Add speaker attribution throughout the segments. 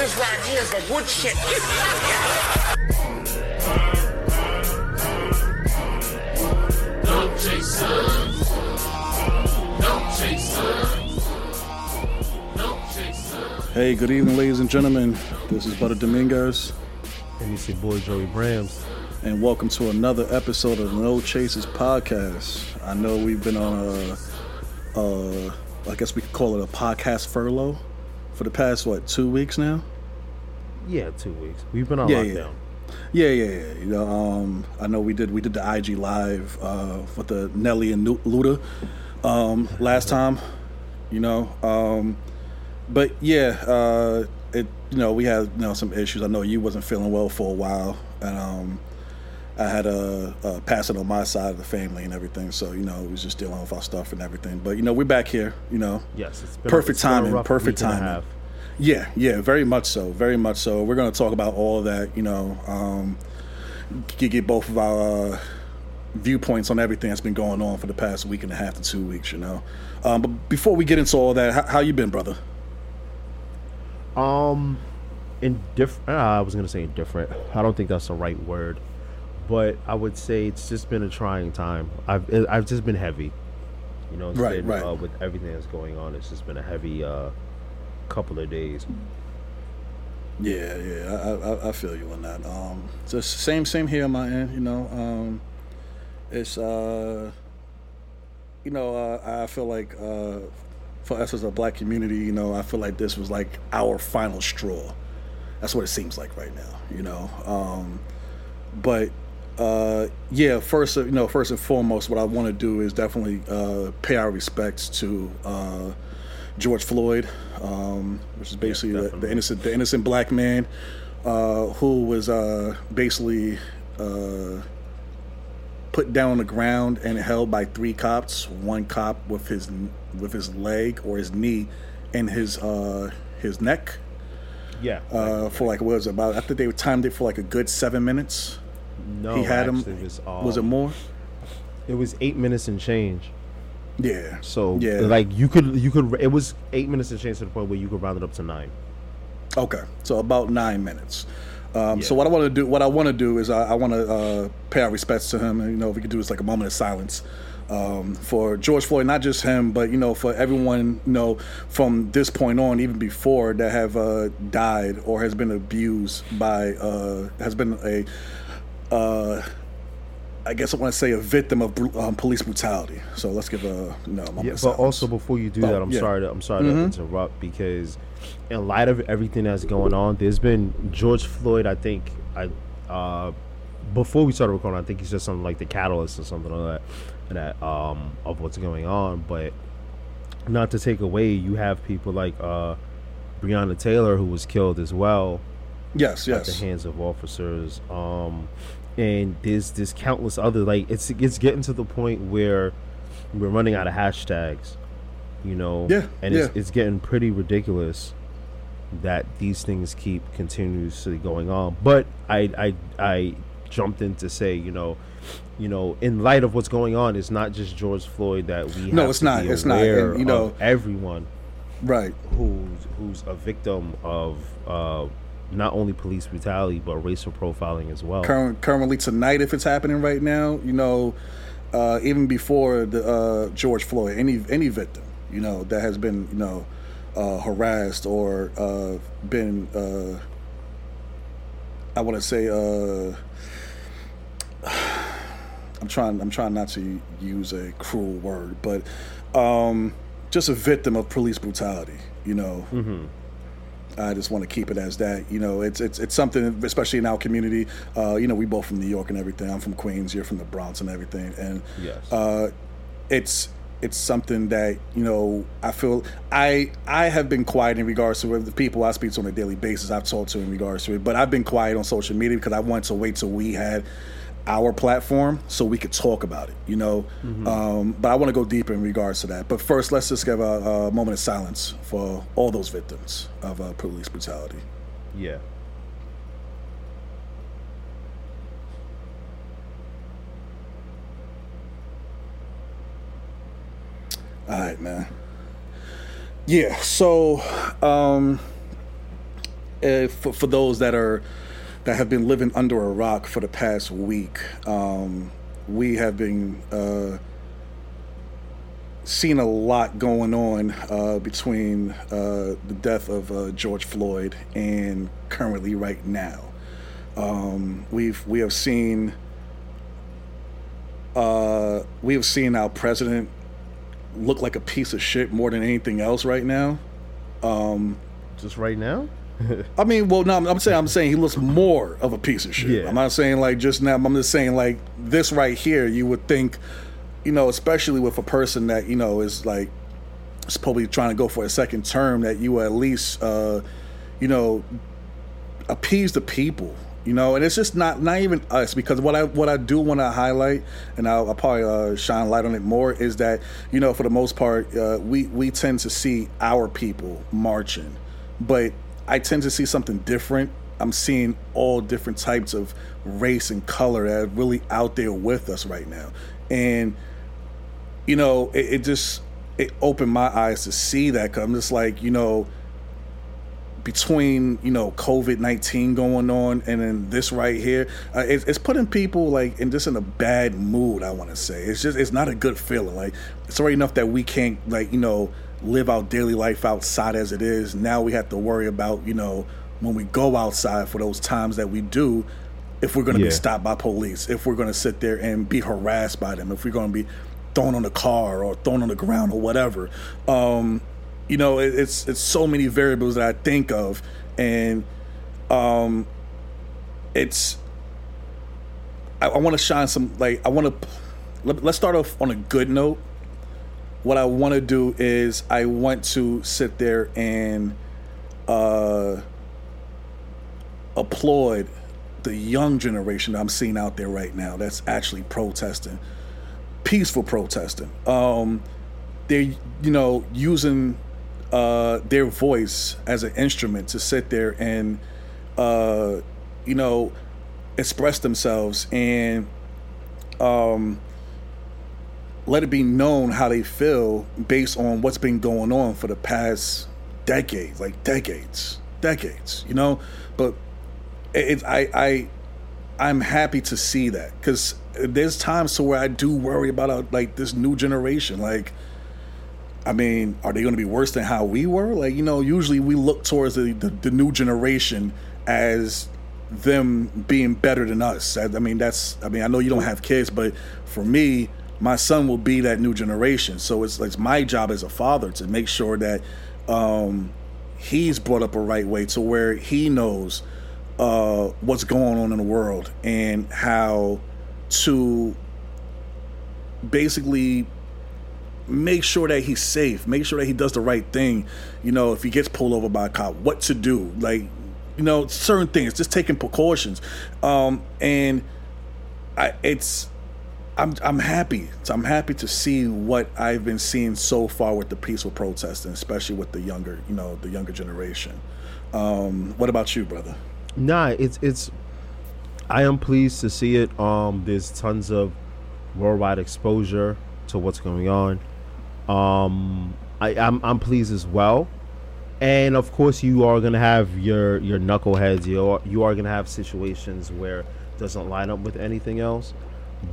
Speaker 1: This right here is the good shit.
Speaker 2: Hey, good evening, ladies and gentlemen. This is Butter Dominguez,
Speaker 3: And it's your boy Joey Brams.
Speaker 2: and welcome to another episode of No Chases podcast. I know we've been on a, uh, guess we could call it a podcast furlough for the past what two weeks now.
Speaker 3: Yeah, two weeks. We've been on
Speaker 2: Yeah, yeah.
Speaker 3: lockdown.
Speaker 2: Yeah, yeah, yeah. You know, um, I know we did we did the IG live uh, with the Nelly and Luda um, last time. You know, um, but yeah, uh, it you know we had you know some issues. I know you wasn't feeling well for a while, and um, I had a uh, uh, pass it on my side of the family and everything. So you know, we was just dealing with our stuff and everything. But you know, we're back here. You know,
Speaker 3: Yes, it's been
Speaker 2: Perfect
Speaker 3: it's a
Speaker 2: timing, perfect
Speaker 3: a
Speaker 2: timing. Yeah, yeah, very much so, very much so. We're going to talk about all of that, you know, um, get, get both of our uh, viewpoints on everything that's been going on for the past week and a half to two weeks, you know. Um, but before we get into all that, how, how you been, brother?
Speaker 3: Um, indifferent. Uh, I was gonna say indifferent. I don't think that's the right word, but I would say it's just been a trying time. I've I've just been heavy. You know, it's
Speaker 2: Right,
Speaker 3: been,
Speaker 2: right.
Speaker 3: Uh, with everything that's going on, it's just been a heavy uh, couple of days.
Speaker 2: Yeah, yeah, I, I, I feel you on that. Um, same, same here on my end. You know, um, it's uh, you know, uh, I feel like uh, for us as a black community, you know, I feel like this was like our final straw. That's what it seems like right now. You know, um, but uh, yeah, first, you know, first and foremost, what I want to do is definitely uh, pay our respects to uh, George Floyd, um, which is basically the, the innocent, the innocent black man uh, who was uh, basically uh, put down on the ground and held by three cops. One cop with his with his leg or his knee and his uh, his neck
Speaker 3: Yeah.
Speaker 2: uh, for like what was it about? I think they timed it for like a good seven minutes.
Speaker 3: no,
Speaker 2: he had
Speaker 3: actually,
Speaker 2: him.
Speaker 3: It was, um,
Speaker 2: was it more?
Speaker 3: It was eight minutes and change.
Speaker 2: Yeah.
Speaker 3: So
Speaker 2: yeah,
Speaker 3: like you could you could it was eight minutes and change to the point where you could round it up to nine.
Speaker 2: Okay, so about nine minutes. Um, So what I want to do, what I want to do is I, I want to uh, pay our respects to him. And, you know, if we could do this like a moment of silence um, for George Floyd, not just him, but you know, for everyone, you know, from this point on, even before that have uh, died or has been abused by, uh, has been a, uh, I guess I want to say a victim of um, police brutality. So let's give a no.
Speaker 3: Yeah, but also before you do
Speaker 2: Oh,
Speaker 3: that, I'm
Speaker 2: yeah.
Speaker 3: sorry to I'm sorry to interrupt because in light of everything that's going on, there's been George Floyd. I think I uh, before we started recording, I think he said something like the catalyst or something like that, that um, of what's going on. But not to take away, you have people like uh, Breonna Taylor who was killed as well
Speaker 2: yes, yes.
Speaker 3: at the hands of officers. Um, and there's there's countless other like it's it's getting to the point where we're running out of hashtags, you know.
Speaker 2: Yeah,
Speaker 3: And it's
Speaker 2: yeah.
Speaker 3: it's getting pretty ridiculous that these things keep continuously going on. But I I I jumped in to say, you know, you know, in light of what's going on, it's not just George Floyd that we
Speaker 2: No, it's not, it's not, and, you know-
Speaker 3: everyone
Speaker 2: right.
Speaker 3: who's who's a victim of uh, not only police brutality but racial profiling as well.
Speaker 2: current, currently tonight if it's happening right now you know uh, even before the uh, george floyd any any victim you know that has been you know uh, harassed or uh, been uh, i want to say uh, i'm trying i'm trying not to use a cruel word but um, just a victim of police brutality you know I just want to keep it as that. You know, it's it's it's something, especially in our community. Uh, you know, we both from New York and everything. I'm from Queens. You're from the Bronx and everything. And
Speaker 3: Yes.
Speaker 2: uh, it's it's something that you know I feel I I have been quiet in regards to the people I speak to on a daily basis. I've talked to in regards to it, but I've been quiet on social media because I want to wait till we had our platform so we could talk about it. You know, um, but I want to go deeper in regards to that. But first, let's just give a, a moment of silence for all those victims of uh, police brutality.
Speaker 3: yeah.
Speaker 2: All right, man. Yeah, so um uh, for, for those that are that have been living under a rock for the past week, um, we have been uh, seeing a lot going on uh, between uh, the death of uh, George Floyd and currently right now. Um, we've we have seen uh, we have seen our president look like a piece of shit more than anything else right now.
Speaker 3: Just right now.
Speaker 2: I mean, well, no, I'm, saying I'm saying he looks more of a piece of shit.
Speaker 3: Yeah.
Speaker 2: I'm not saying like just now. I'm just saying like this right here. You would think, you know, especially with a person that you know is like is probably trying to go for a second term, that you at least, uh, you know, appease the people. You know, and it's just not not even us because what I what I do want to highlight, and I'll, I'll probably uh, shine light on it more, is that you know for the most part uh, we we tend to see our people marching, but I tend to see something different. I'm seeing all different types of race and color that are really out there with us right now, and you know it, it just it opened my eyes to see that. Cause I'm just like you know between you know COVID nineteen going on and then this right here, uh, it's, it's putting people like in just in a bad mood. I want to say it's just it's not a good feeling. Like it's already enough that we can't like you know live our daily life outside as it is. Now we have to worry about you know when we go outside for those times that we do. If we're going to
Speaker 3: Yeah.
Speaker 2: be stopped by police, if we're going to sit there and be harassed by them, if we're going to be thrown on the car or thrown on the ground or whatever, um, you know it, it's it's so many variables that I think of, and um, it's I, I want to shine some like I want to let, let's start off on a good note. What I want to do is I want to sit there and uh, applaud the young generation that I'm seeing out there right now that's actually protesting, peaceful protesting. Um, they're you know using uh, their voice as an instrument to sit there and uh, you know express themselves and um, let it be known how they feel based on what's been going on for the past decades, like decades, decades, you know. But I I I'm happy to see that because there's times to where I do worry about uh, like this new generation, like. I mean, are they going to be worse than how we were? Like, you know, usually we look towards the, the, the new generation as them being better than us. I, I mean, that's, I mean, I know you don't have kids, but for me, my son will be that new generation. So it's, it's my job as a father to make sure that um, he's brought up a right way to where he knows uh, what's going on in the world and how to basically make sure that he's safe, make sure that he does the right thing. You know, if he gets pulled over by a cop, what to do. Like, you know, certain things, just taking precautions. Um, and I, it's, I'm, I'm happy. I'm happy to see what I've been seeing so far with the peaceful protesting, especially with the younger, you know, the younger generation. Um, what about you, brother?
Speaker 3: Nah, it's it's. I am pleased to see it. Um, there's tons of worldwide exposure to what's going on. Um, I, I'm I'm pleased as well, and of course you are gonna have your your knuckleheads. You are, you are gonna have situations where it doesn't line up with anything else.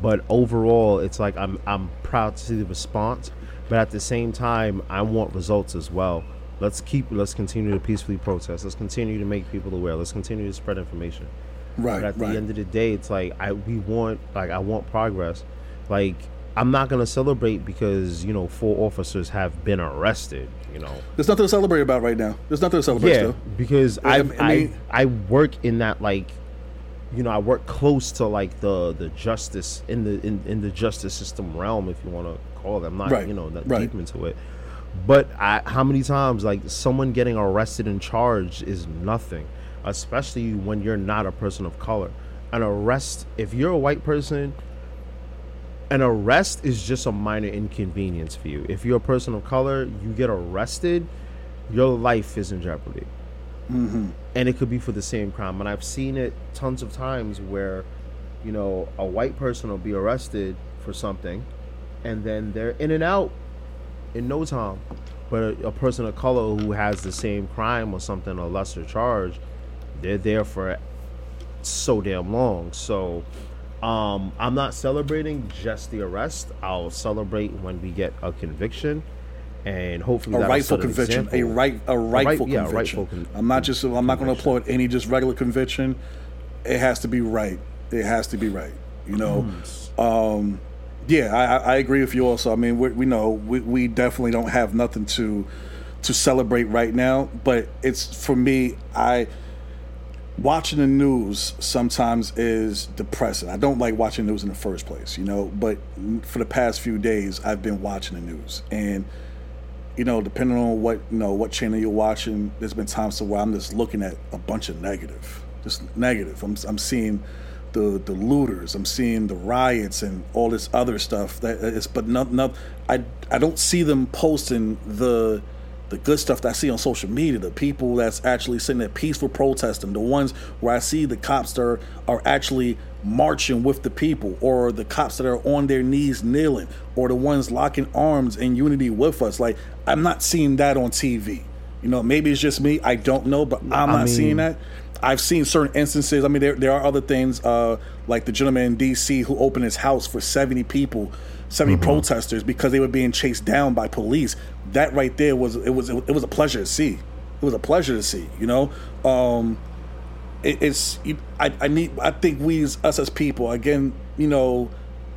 Speaker 3: But overall, it's like I'm I'm proud to see the response, but at the same time, I want results as well. Let's keep let's continue to peacefully protest. Let's continue to make people aware. Let's continue to spread information.
Speaker 2: Right,
Speaker 3: But at
Speaker 2: right.
Speaker 3: the end of the day, it's like I we want like I want progress. Like I'm not gonna celebrate because you know four officers have been arrested. You know,
Speaker 2: There's nothing to celebrate about right now. There's nothing to celebrate
Speaker 3: yeah,
Speaker 2: still.
Speaker 3: because I
Speaker 2: I
Speaker 3: I, I work in that like, you know, I work close to like the the justice in the in, in the justice system realm, if you want to call it. I'm not
Speaker 2: Right,
Speaker 3: you know that
Speaker 2: right.
Speaker 3: deep into it, but I, how many times like someone getting arrested and charged is nothing, especially when you're not a person of color. An arrest, if you're a white person, an arrest is just a minor inconvenience for you. If you're a person of color, you get arrested, your life is in jeopardy. Mm-hmm. And it could be for the same crime. And I've seen it tons of times where, you know, a white person will be arrested for something and then they're in and out in no time. But a, a person of color who has the same crime or something, a lesser charge, they're there for so damn long. So um, I'm not celebrating just the arrest. I'll celebrate when we get a conviction, and hopefully
Speaker 2: a rightful conviction, a right, a rightful
Speaker 3: yeah,
Speaker 2: conviction.
Speaker 3: rightful con-
Speaker 2: I'm not just, I'm not going to applaud any just regular conviction. It has to be right. It has to be right. You know, um, yeah, I, I I agree with you. Also, I mean, we, we know we, we definitely don't have nothing to to celebrate right now, but it's for me. I watching the news sometimes is depressing. I don't like watching news in the first place, you know, but for the past few days I've been watching the news and you know, depending on what you know what channel you're watching, there's been times where I'm just looking at a bunch of negative, just negative. I'm I'm seeing the the looters, I'm seeing the riots and all this other stuff. That is, but not not I I don't see them posting the the good stuff that I see on social media, the people that's actually sitting there peaceful protesting, the ones where I see the cops that are, are actually marching with the people, or the cops that are on their knees kneeling, or the ones locking arms in unity with us. Like, I'm not seeing that on TV. You know, maybe it's just me. I don't know, but I'm
Speaker 3: I
Speaker 2: not
Speaker 3: mean-
Speaker 2: seeing that. I've seen certain instances. I mean, there, there are other things, uh, like the gentleman in D.C. who opened his house for 70 people, 70 protesters because they were being chased down by police. That right there was it was it was a pleasure to see. It was a pleasure to see. You know, um, it, it's you- I, I need I think we as us as people again. You know,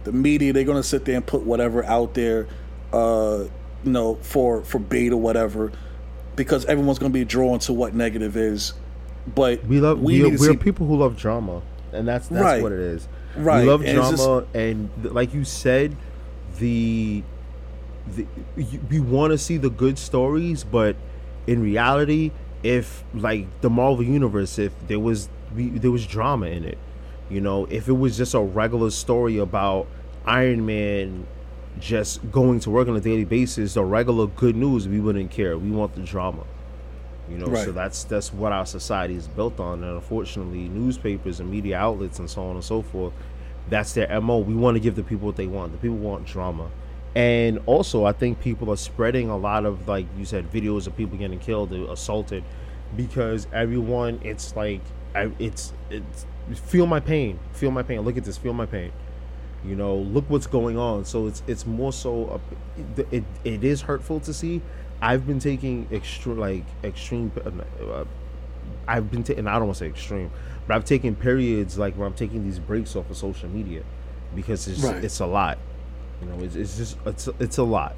Speaker 2: the media they're gonna sit there and put whatever out there, uh, you know, for for bait or whatever, because everyone's gonna be drawn to what negative is. But
Speaker 3: We love we,
Speaker 2: need
Speaker 3: we're
Speaker 2: see-
Speaker 3: people who love drama, and that's that's
Speaker 2: Right.
Speaker 3: what it is.
Speaker 2: Right,
Speaker 3: We love
Speaker 2: and
Speaker 3: drama, and th- like you said, the, the you, we want to see the good stories, but in reality, if like the Marvel universe, if there was we, there was drama in it, you know, if it was just a regular story about Iron Man just going to work on a daily basis, the regular good news, we wouldn't care. We want the drama. You know, so that's that's what our society is built on, and unfortunately, newspapers and media outlets and so on and so forth, that's their mo. We want to give the people what they want. The people want drama, and also I think people are spreading a lot of like you said, videos of people getting killed, or assaulted, because everyone, it's like, I, it's it's feel my pain, feel my pain. Look at this, feel my pain. You know, look what's going on. So it's it's more so a, it it is hurtful to see. I've been taking extreme like extreme. Uh, I've been taking. I don't want to say extreme, but I've taken periods like where I'm taking these breaks off of social media because it's
Speaker 2: Right.
Speaker 3: it's a lot. You know, it's, it's just it's it's a lot.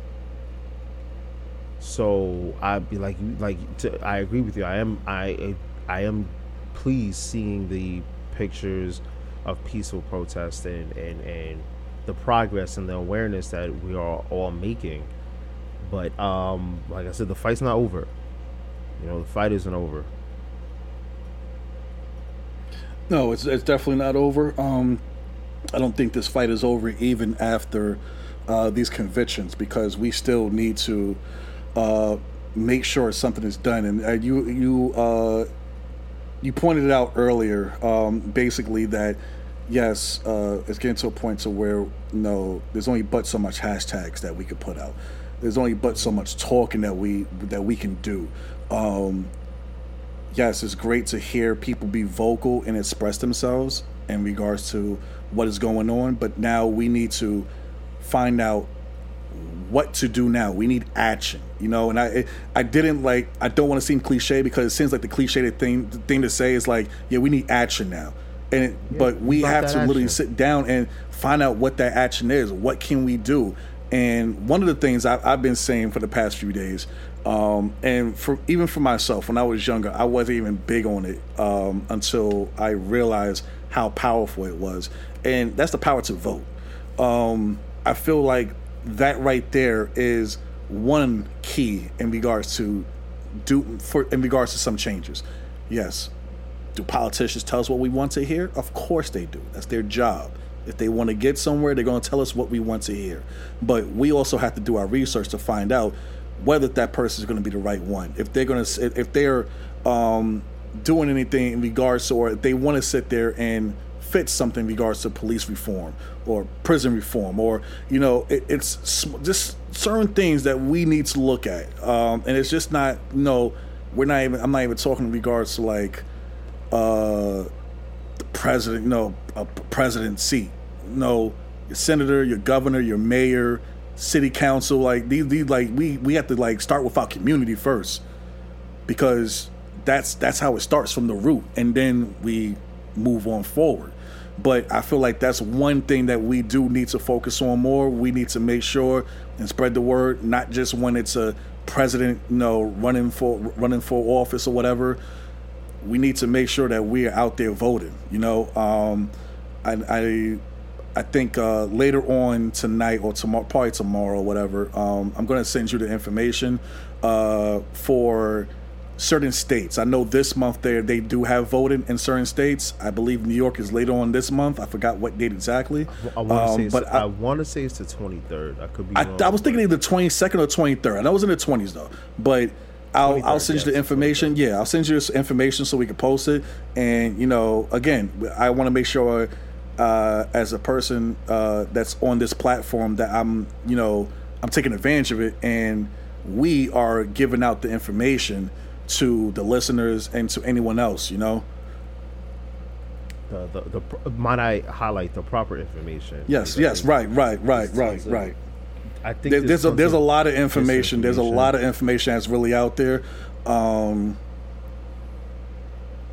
Speaker 3: So I'd be like like to, I agree with you. I am I I am pleased seeing the pictures of peaceful protest and and and the progress and the awareness that we are all making. But um, like I said, the fight's not over. You know, the fight isn't over.
Speaker 2: No, it's it's definitely not over. Um, I don't think this fight is over even after uh, these convictions because we still need to uh, make sure something is done. And uh, you you uh, you pointed it out earlier, um, basically that yes, uh, it's getting to a point to where know there's only but so much hashtags that we could put out. There's only but so much talking that we that we can do. Um, yes, it's great to hear people be vocal and express themselves in regards to what is going on, but now we need to find out what to do now. We need action, you know. And I, I didn't like. I don't want to seem cliche because it seems like the cliche thing thing to say is like, yeah, we need action now. And it, but we have to literally sit down and find out what that action is. What can we do? And one of the things I, I've been saying for the past few days, um, and for even for myself, when I was younger, I wasn't even big on it um, until I realized how powerful it was, and that's the power to vote. Um, I feel like that right there is one key in regards to do for in regards to some changes. Yes, do politicians tell us what we want to hear? Of course they do. That's their job. If they want to get somewhere, they're going to tell us what we want to hear. But we also have to do our research to find out whether that person is going to be the right one. If they're going to, if they're um, doing anything in regards to, or they want to sit there and fits something in regards to police reform or prison reform or you know it, it's just certain things that we need to look at. Um, and it's just not you know we're not even i'm not even talking in regards to like uh the president you know a p- president seat no your senator your governor your mayor city council like these, these like we we have to like start with our community first because that's that's how it starts from the root. And then we move on forward but i feel like that's one thing that we do need to focus on more we need to make sure and spread the word not just when it's a president you know running for running for office or whatever we need to make sure that we are out there voting you know um i i I think uh, later on tonight or tomorrow, probably tomorrow, or whatever. Um, I'm going to send you the information uh, for certain states. I know this month they they do have voting in certain states. I believe New York is later on this month. I forgot what date exactly.
Speaker 3: I want to
Speaker 2: Um,
Speaker 3: say, I,
Speaker 2: I,
Speaker 3: want to say it's the twenty third. I could be.
Speaker 2: I, I was thinking either 22nd or 23rd. I know it was in the 20s though, but. I'll, I'll
Speaker 3: 23rd,
Speaker 2: send you the information. Yeah, I'll send you this information so we can post it. And you know, again, I want to make sure, uh, as a person uh, that's on this platform, that I'm, you know, I'm taking advantage of it, and we are giving out the information to the listeners and to anyone else. You know.
Speaker 3: the, the, the might I highlight the proper information?
Speaker 2: Yes. Yes. Right. Right. Right. Right. Right.
Speaker 3: I think
Speaker 2: there, there's a there's a lot of information. There's a lot of information that's really out there. Um,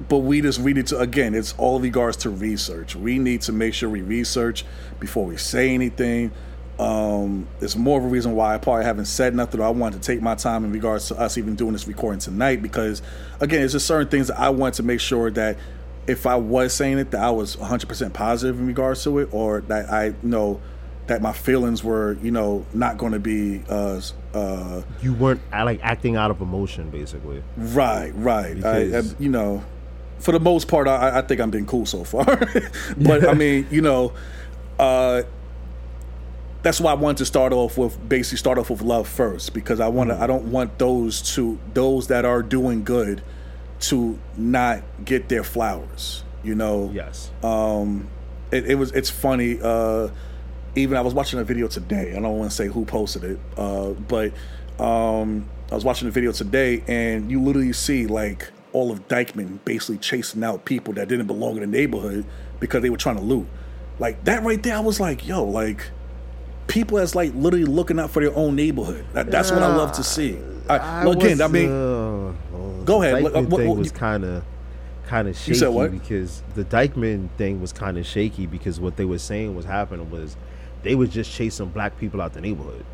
Speaker 2: but we just we need to again. It's all regards to research. We need to make sure we research before we say anything. Um, it's more of a reason why I probably haven't said nothing. Or I wanted to take my time in regards to us even doing this recording tonight because, again, it's just certain things that I want to make sure that if I was saying it, that I was 100% positive in regards to it, or that I you know that my feelings were you know not going to be uh, uh,
Speaker 3: You weren't uh, like acting out of emotion, basically.
Speaker 2: right, right. I, I, you know, for the most part, I, I think I'm being cool so far. but I mean, you know, uh, that's why I wanted to start off with basically start off with love first because I want to. I don't want those to those that are doing good to not get their flowers. You know.
Speaker 3: Yes.
Speaker 2: Um, it, it was. It's funny. Uh, even I was watching a video today. I don't want to say who posted it, uh, but um, I was watching a video today, and you literally see like all of Dyckman basically chasing out people that didn't belong in the neighborhood because they were trying to loot. Like that right there, I was like, yo, like people that's like literally looking out for their own neighborhood. That, that's what I love to see. I, well, again, I mean,
Speaker 3: uh,
Speaker 2: Go ahead.
Speaker 3: The
Speaker 2: What-
Speaker 3: thing
Speaker 2: what-
Speaker 3: was kind of, kind of shaky
Speaker 2: said what?
Speaker 3: because the Dyckman thing was kind of shaky because what they were saying was happening was they were just chasing black people out the neighborhood.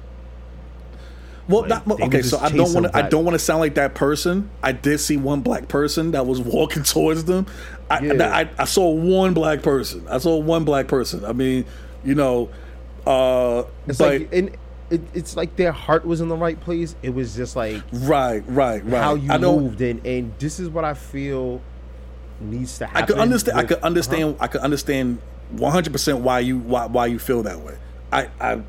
Speaker 2: Well,
Speaker 3: Like,
Speaker 2: not, well, okay, so I don't want to. I don't want to sound like that person. I did see one black person that was walking towards them. I,
Speaker 3: Yeah.
Speaker 2: I, I saw one black person. I saw one black person. I mean, you know, uh,
Speaker 3: It's
Speaker 2: but
Speaker 3: like and it, it's like their heart was in the right place. It was just like
Speaker 2: right, right, right.
Speaker 3: how you
Speaker 2: I
Speaker 3: moved and and this is what I feel needs to happen.
Speaker 2: I could understand. I could understand. I could understand one hundred percent why you why why you feel that way. I I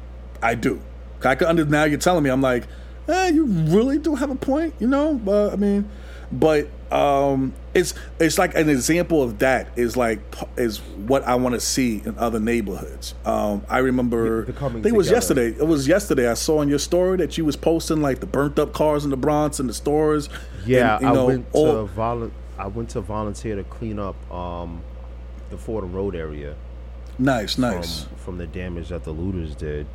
Speaker 2: I do. I could under now. You're telling me. I'm like, eh, you really do have a point. You know, but I mean, but um, it's it's like an example of that is like is what I want to see in other neighborhoods. Um, I remember.
Speaker 3: The- the coming
Speaker 2: I think it was yesterday. It was yesterday. I saw in your story that you was posting like the burnt up cars in the Bronx and the stores.
Speaker 3: Yeah,
Speaker 2: and, you
Speaker 3: I went
Speaker 2: all-
Speaker 3: to volu- I went to volunteer to clean up um, the Fordham Road area
Speaker 2: nice, nice.
Speaker 3: from, from the damage that the looters did.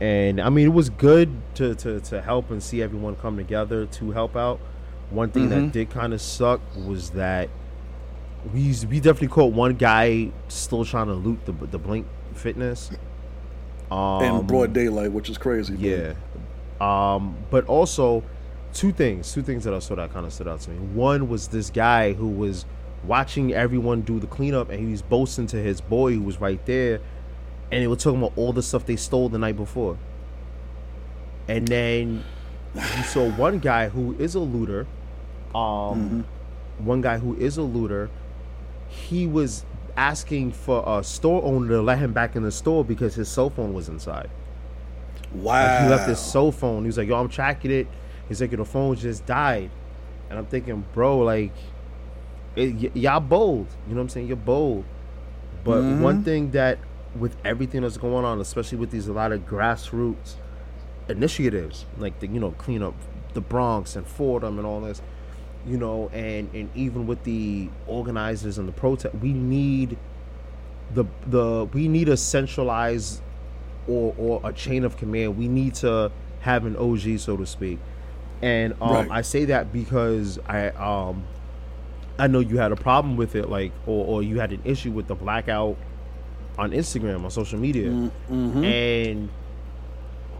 Speaker 3: And I mean, it was good to, to, to help and see everyone come together to help out. One thing
Speaker 2: Mm-hmm.
Speaker 3: that did kind of suck was that we we definitely caught one guy still trying to loot the the Blink Fitness. Um,
Speaker 2: in broad daylight, which is crazy. but-
Speaker 3: yeah. Um, but also two things, two things that I saw that kind of stood out to me. One was this guy who was watching everyone do the cleanup and he was boasting to his boy who was right there and they were talking about all the stuff they stole the night before. And then you saw one guy who is a looter. Um one guy who is a looter, he was asking for a store owner to let him back in the store because his cell phone was inside.
Speaker 2: Wow.
Speaker 3: Like he left his cell phone. He was like, "Yo, I'm tracking it." He's like, "The phone just died," and I'm thinking, bro, like, it, y- y'all bold. You know what I'm saying? You're bold, But one thing that with everything that's going on, especially with these a lot of grassroots initiatives, like the you know clean up the Bronx and Fordham and all this, you know, and and even with the organizers and the protest, we need the the we need a centralized or or a chain of command. We need to have an OG, so to speak. And um,
Speaker 2: Right.
Speaker 3: I say that because I um I know you had a problem with it, like or, or you had an issue with the blackout on Instagram on social media, and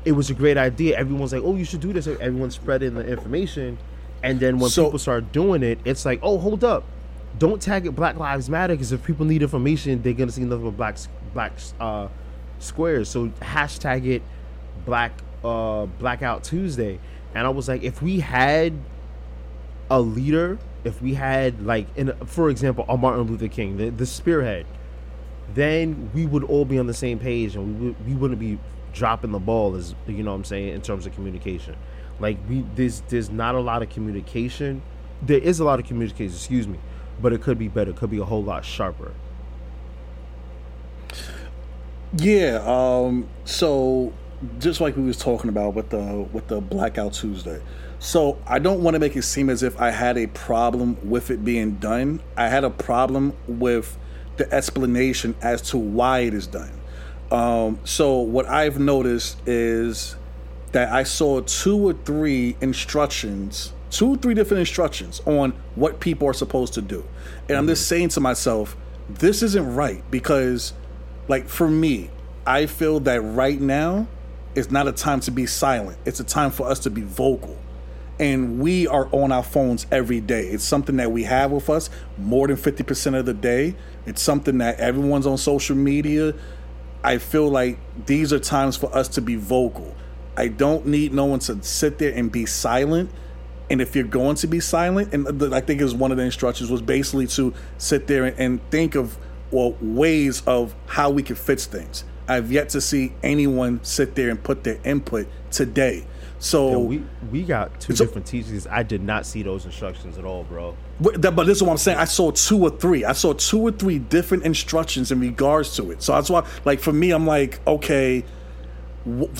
Speaker 3: it was a great idea. Everyone's like, "Oh, you should do this." Everyone's spreading the information, and then when
Speaker 2: So-
Speaker 3: people start doing it, it's like, "Oh, hold up, don't tag it Black Lives Matter because if people need information, they're gonna see nothing but black black uh, squares." So hashtag it Black uh, Blackout Tuesday, and I was like, if we had a leader, if we had like, in for example, a Martin Luther King, the, the spearhead, then we would all be on the same page, and we would, we wouldn't be dropping the ball, as you know, what I'm saying in terms of communication. Like we, there's there's not a lot of communication. There is a lot of communication, excuse me, but it could be better. It could be a whole lot sharper.
Speaker 2: Yeah. Um. So, just like we was talking about with the with the Blackout Tuesday. So I don't want to make it seem as if I had a problem with it being done. I had a problem with the explanation as to why it is done. Um, so what I've noticed is that I saw two or three instructions, two or three different instructions on what people are supposed to do. And I'm just saying to myself, this isn't right because, like, for me, I feel that right now is not a time to be silent. It's a time for us to be vocal. And we are on our phones every day. It's something that we have with us more than 50% of the day. It's something that everyone's on social media. I feel like these are times for us to be vocal. I don't need no one to sit there and be silent. And if you're going to be silent, and the, I think it was one of the instructions was basically to sit there and, and think of well ways of how we can fix things. I've yet to see anyone sit there and put their input today. So
Speaker 3: Yeah, we we got two
Speaker 2: a-
Speaker 3: different teachers. I did not see those instructions at all, bro.
Speaker 2: But, that- but this is what I'm saying. I saw two or three. I saw two or three different instructions in regards to it. So that's why, like, for me, I'm like, okay,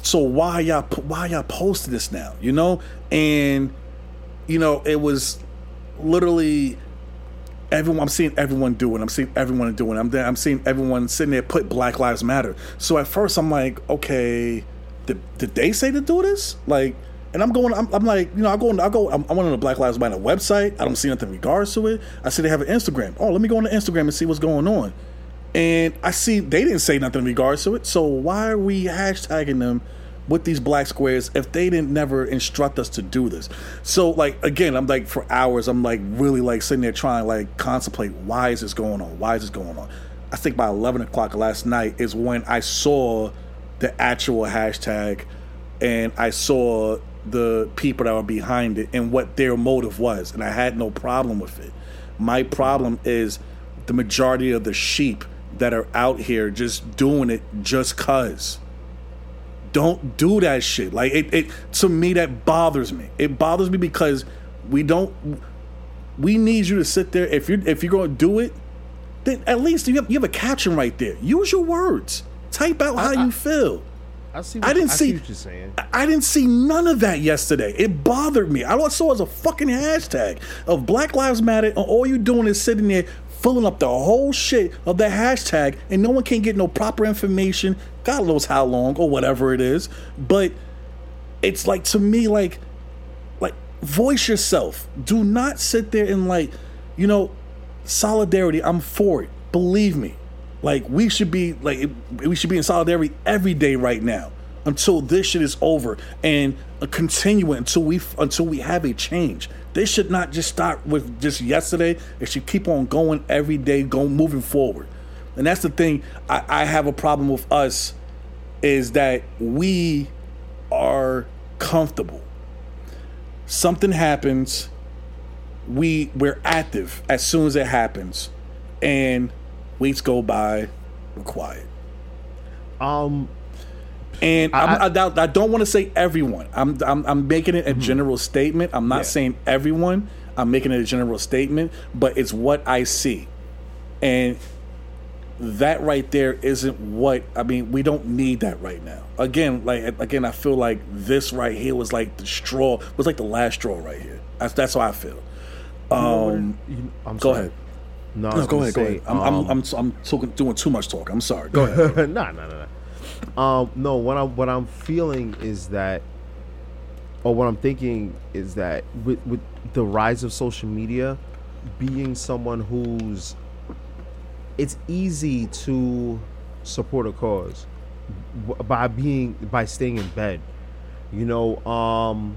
Speaker 2: so why y'all why y'all posting this now? You know, and you know, it was literally everyone. I'm seeing everyone do it. I'm seeing everyone doing it. I'm there. I'm seeing everyone sitting there put Black Lives Matter. So at first, I'm like, okay, did, did they say to do this? Like, and I'm going. I'm, I'm like, you know, I go. I go. I'm, I went on the Black Lives Matter website. I don't see nothing in regards to it. I see they have an Instagram. Oh, let me go on the Instagram and see what's going on. And I see they didn't say nothing in regards to it. So why are we hashtagging them with these black squares if they didn't never instruct us to do this? So like again, I'm like for hours, I'm like really like sitting there trying like contemplate why is this going on? Why is this going on? I think by eleven o'clock last night is when I saw the actual hashtag and I saw the people that were behind it and what their motive was, and I had no problem with it. My problem is the majority of the sheep that are out here just doing it just cuz. Don't do that shit. Like it, it to me that bothers me. It bothers me because we don't we need you to sit there if you're if you're to do it then at least you have, you have a caption right there. Use your words. Type out how
Speaker 3: I-
Speaker 2: you feel.
Speaker 3: I see.
Speaker 2: I didn't
Speaker 3: I
Speaker 2: see-
Speaker 3: what you're saying.
Speaker 2: I didn't see none of that yesterday. It bothered me. All I saw was a fucking hashtag of Black Lives Matter, and all you doing is sitting there filling up the whole shit of the hashtag, and no one can get no proper information. God knows how long or whatever it is, but it's like to me, like, like voice yourself. Do not sit there and like, you know, solidarity. I'm for it. Believe me. Like we should be like we should be in solidarity every day right now until this shit is over and continue it until we until we have a change. This should not just start with just yesterday. It should keep on going every day, go moving forward. And that's the thing I, I have a problem with us is that we are comfortable. Something happens, we we're active as soon as it happens, and weeks go by, we're quiet.
Speaker 3: Um,
Speaker 2: And
Speaker 3: I-
Speaker 2: I, I, I, don't want to say everyone. I'm, I'm I'm making it a general statement. I'm not
Speaker 3: Yeah.
Speaker 2: saying everyone. I'm making it a general statement, but it's what I see. And that right there isn't what I mean. We don't need that right now. Again, like again, I feel like this right here was like the straw. Was like the last straw right here. That's that's how I feel. Um,
Speaker 3: You- I'm
Speaker 2: go
Speaker 3: sorry.
Speaker 2: ahead.
Speaker 3: No,
Speaker 2: No, go ahead. Go
Speaker 3: say,
Speaker 2: ahead. I'm I'm
Speaker 3: um,
Speaker 2: I'm, I'm talking, doing too much talk. I'm sorry. Go ahead.
Speaker 3: no, no, no, no. Um, no, what I'm what I'm feeling is that, or what I'm thinking is that with with the rise of social media, being someone who's, it's easy to support a cause by being by staying in bed. You know, um,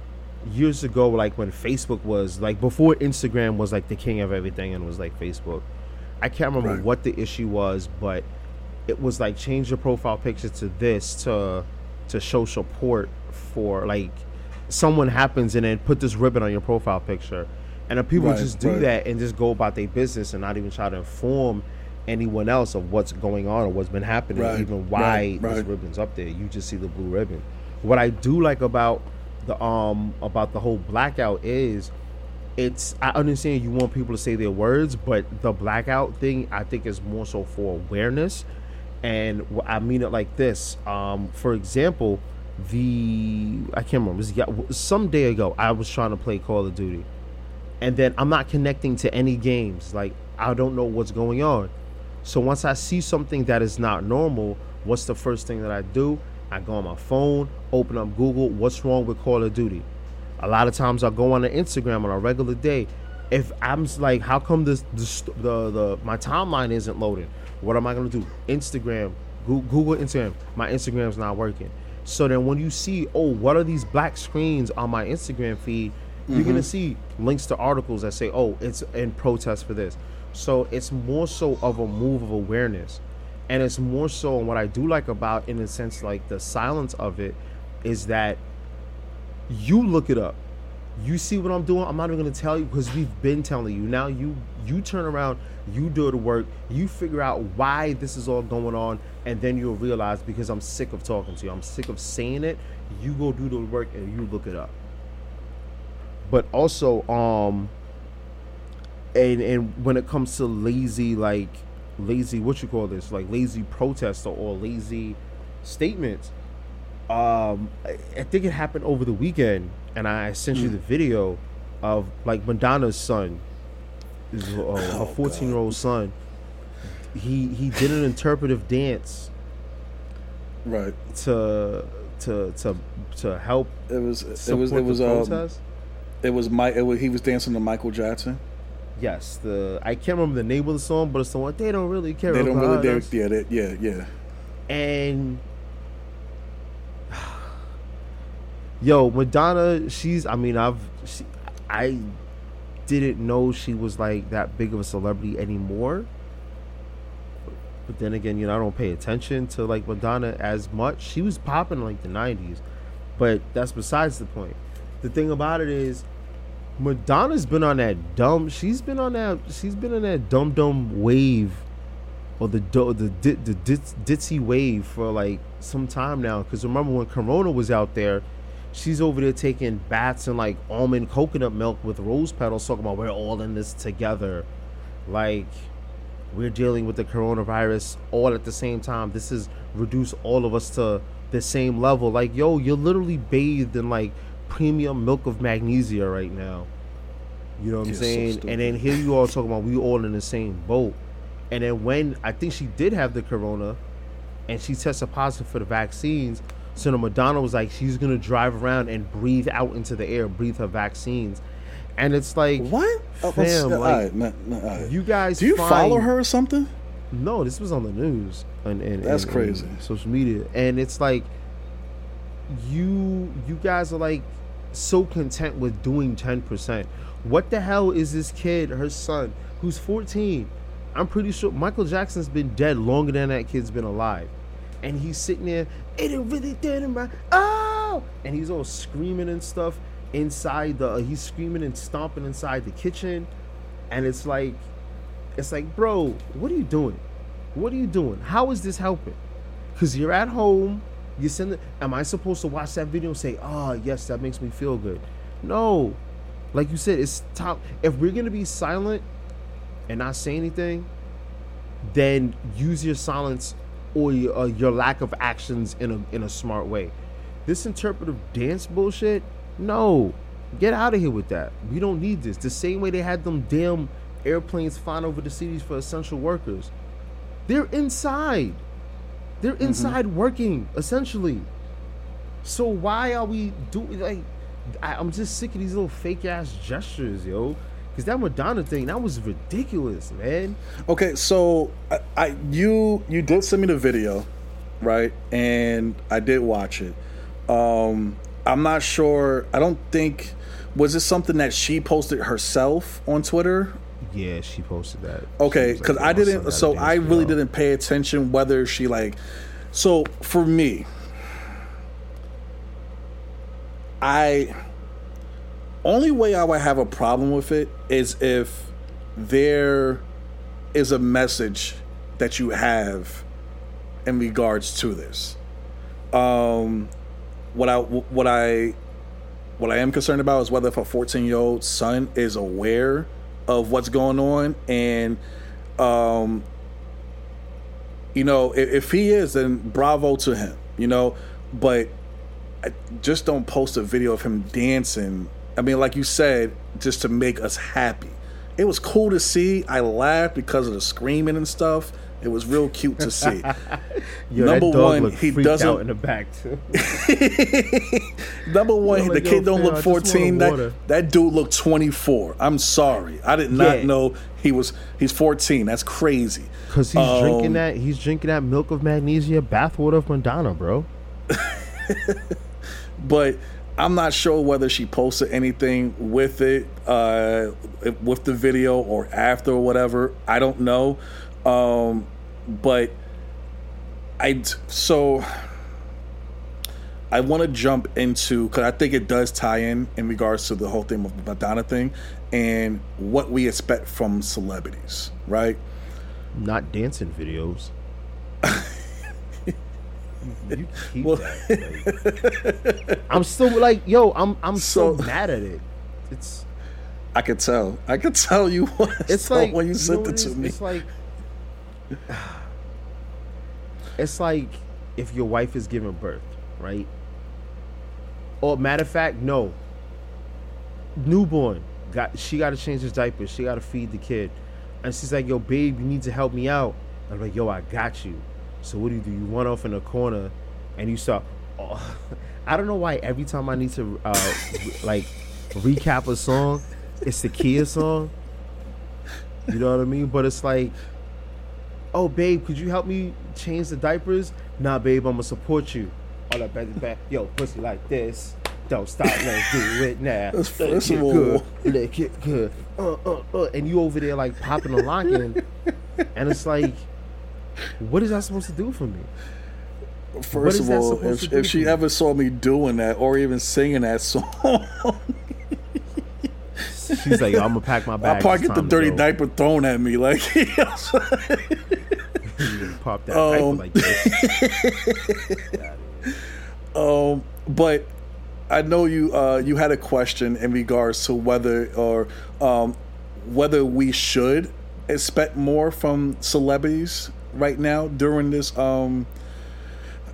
Speaker 3: years ago, like when Facebook was like before Instagram was like the king of everything and was like Facebook. I can't remember
Speaker 2: Right.
Speaker 3: what the issue was, but it was like change your profile picture to this to to show support for like someone happens and then put this ribbon on your profile picture. And if people
Speaker 2: Right,
Speaker 3: just do
Speaker 2: right.
Speaker 3: that and just go about their business and not even try to inform anyone else of what's going on or what's been happening
Speaker 2: Right,
Speaker 3: even why this ribbon's up there you just see the blue ribbon. What i do like about the um about the whole blackout is it's I understand you want people to say their words, but the blackout thing I think is more so for awareness, and I mean it like this. Um, for example, the I can't remember. Was some day ago I was trying to play Call of Duty, and then I'm not connecting to any games. Like I don't know what's going on. So once I see something that is not normal, what's the first thing that I do? I go on my phone, open up Google. What's wrong with Call of Duty? A lot of times I go on the Instagram on a regular day. If I'm like, how come this, this the the my timeline isn't loading? What am I gonna do? Instagram, Google Instagram. My Instagram's not working. So then when you see, oh, what are these black screens on my Instagram feed? You're gonna mm-hmm. see links to articles that say, oh, it's in protest for this. So it's more so of a move of awareness, and it's more so. And what I do like about, in a sense, like the silence of it, is that you look it up you see what i'm doing? I'm not even to tell you because we've been telling you. Now you you turn around you do the work you figure out why this is all going on and then you'll realize because i'm sick of talking to you. I'm sick of saying it. You go do the work and you look it up. But also um and and when it comes to lazy like lazy what you call this? Like lazy protest or, or lazy statements um I, I think it happened over the weekend and i sent you the video of like madonna's son is uh,
Speaker 2: Oh,
Speaker 3: her 14 year old son he he did an interpretive dance
Speaker 2: right.
Speaker 3: to to to to help
Speaker 2: It was. It was. It was. Um,
Speaker 3: protest.
Speaker 2: it was. Mike. It was, he was dancing to Michael Jackson.
Speaker 3: yes the i can't remember the name of the song but it's the one they don't really care
Speaker 2: They don't really.
Speaker 3: us.
Speaker 2: yeah. They, yeah. Yeah.
Speaker 3: and yo madonna she's i mean i've she, i didn't know she was like that big of a celebrity anymore. But then again you know i don't pay attention to like madonna as much. She was popping like the 90s but that's besides the point. The thing about it is madonna's been on that dumb she's been on that she's been on that dumb dumb wave or the the di- the ditzy wave for like some time now. Because remember when Corona was out there, she's over there taking baths and like almond coconut milk with rose petals, talking about we're all in this together, like we're dealing with the coronavirus all at the same time. This is reduce all of us to the same level. Like yo, you're literally bathed in like premium milk of magnesia right now. You know what I'm
Speaker 2: You're so
Speaker 3: saying?
Speaker 2: stupid.
Speaker 3: and then here you all talking about we all in the same boat. And then when I think she did have the corona, and she tested positive for the vaccines, so the Madonna was like she's gonna drive around and breathe out into the air, breathe her vaccines, and it's like
Speaker 2: What? Oh,
Speaker 3: Fam,
Speaker 2: all
Speaker 3: like,
Speaker 2: right, man, man, all right.
Speaker 3: you guys.
Speaker 2: Do you
Speaker 3: find-
Speaker 2: follow her or something?
Speaker 3: No, this was on the news and, and
Speaker 2: That's
Speaker 3: and-
Speaker 2: crazy.
Speaker 3: and social media, and it's like you you guys are like so content with doing ten percent. What the hell is this kid, her son, who's fourteen? I'm pretty sure Michael Jackson's been dead longer than that kid's been alive, and he's sitting there. It really in my oh, and he's all screaming and stuff inside the. he's screaming and stomping inside the kitchen, and it's like it's like, bro, what are you doing? What are you doing? How is this helping? Because you're at home, you send it. Am I supposed to watch that video and say, oh, yes, that makes me feel good? No. Like you said, it's top. If we're to be silent and not say anything, then use your silence or your, uh, your lack of actions in a in a smart way. This interpretive dance bullshit, no, get out of here with that. We don't need this. The same way they had them damn airplanes flying over the cities for essential workers. They're inside. They're inside working essentially. So why are we doing like? I, I'm just sick of these little fake ass gestures, yo. Cause that Madonna thing, that was ridiculous, man.
Speaker 2: Okay, so I, I you you did send me the video, right? And I did watch it. Um, I'm not sure. I don't think was it something that she posted herself on Twitter.
Speaker 3: Yeah, she posted that.
Speaker 2: Okay, because
Speaker 3: like,
Speaker 2: I
Speaker 3: "Yo, my son
Speaker 2: didn't. So I really
Speaker 3: video."
Speaker 2: didn't pay attention whether she like. So for me, I only way I would have a problem with it is if there is a message that you have in regards to this. Um, what I what I what I am concerned about is whether if a 14 year old son is aware of what's going on and um you know if, if he is then bravo to him you know but I just don't post a video of him dancing i mean like you said just to make us happy it was cool to see i laughed because of the screaming and stuff it was real cute to see
Speaker 3: Yo,
Speaker 2: number one, he doesn't-
Speaker 3: out in the back too.
Speaker 2: Number one,
Speaker 3: Yo,
Speaker 2: the kid don't look 14. That, that dude looked 24. I'm sorry. I did not
Speaker 3: Yeah.
Speaker 2: know he was he's 14. That's crazy.
Speaker 3: Cause he's
Speaker 2: Um,
Speaker 3: drinking that he's drinking that milk of magnesia bathwater of Madonna, bro.
Speaker 2: But I'm not sure whether she posted anything with it, uh, with the video or after or whatever. I don't know. Um, but I so I want to jump into because I think it does tie in in regards to the whole thing of the Madonna thing and what we expect from celebrities, right?
Speaker 3: Not dancing videos. you keep
Speaker 2: Well-
Speaker 3: that. like- I'm still like, yo, I'm I'm so,
Speaker 2: So-
Speaker 3: mad at it. It's
Speaker 2: I could tell. I could tell you what
Speaker 3: it's like
Speaker 2: when you
Speaker 3: know
Speaker 2: sent
Speaker 3: what
Speaker 2: it to me.
Speaker 3: It's like it's like if your wife is giving birth, right? Or matter of fact, no. Newborn got she got to change his diapers. She got to feed the kid, and she's like, "Yo, babe, you need to help me out." I'm like, "Yo, I got you." So what do you do? You run off in a corner, and you start. Oh, I don't know why every time I need to uh, like recap a song, it's the Kia song. You know what I mean? But it's like, oh, babe, could you help me change the diapers? Nah, babe, I'm gonna support you. All that to back. Yo, pussy like this. Don't stop, let's do it now.
Speaker 2: That's- first
Speaker 3: it
Speaker 2: of all-
Speaker 3: good. Lick it good. Uh, uh, uh. And you over there like popping and locking. and it's like, what is that supposed to do for me?
Speaker 2: First of all, if, if she
Speaker 3: me?
Speaker 2: ever saw me doing that or even singing that song,
Speaker 3: She's like, I'm gonna pack my bag."
Speaker 2: I'll
Speaker 3: probably
Speaker 2: get the dirty
Speaker 3: go."
Speaker 2: diaper thrown at me. Like,
Speaker 3: You Pop that
Speaker 2: Um,
Speaker 3: diaper like this.
Speaker 2: um, but I know you uh, you had a question in regards to whether or um, whether we should expect more from celebrities right now during this um,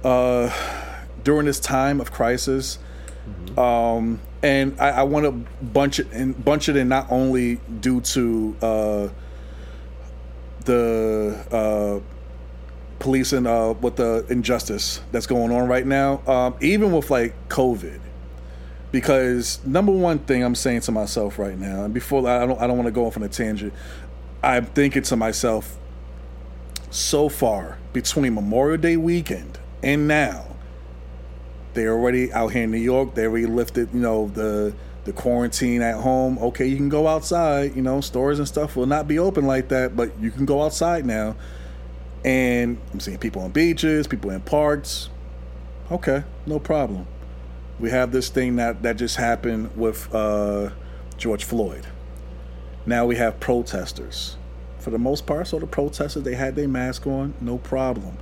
Speaker 2: uh, during this time of crisis. Um, and I, I want to bunch it and bunch it in not only due to uh, the uh, police and uh, with the injustice that's going on right now, um, even with like COVID. Because number one thing I'm saying to myself right now, and before I don't I don't want to go off on a tangent. I'm thinking to myself, so far between Memorial Day weekend and now, they're already out here in New York. They already lifted, you know, the the quarantine at home. Okay, you can go outside. You know, stores and stuff will not be open like that, but you can go outside now. And I'm seeing people on beaches, people in parks. Okay, no problem. We have this thing that that just happened with uh, George Floyd. Now we have protesters. For the most part, so the protesters they had their mask on, no problem.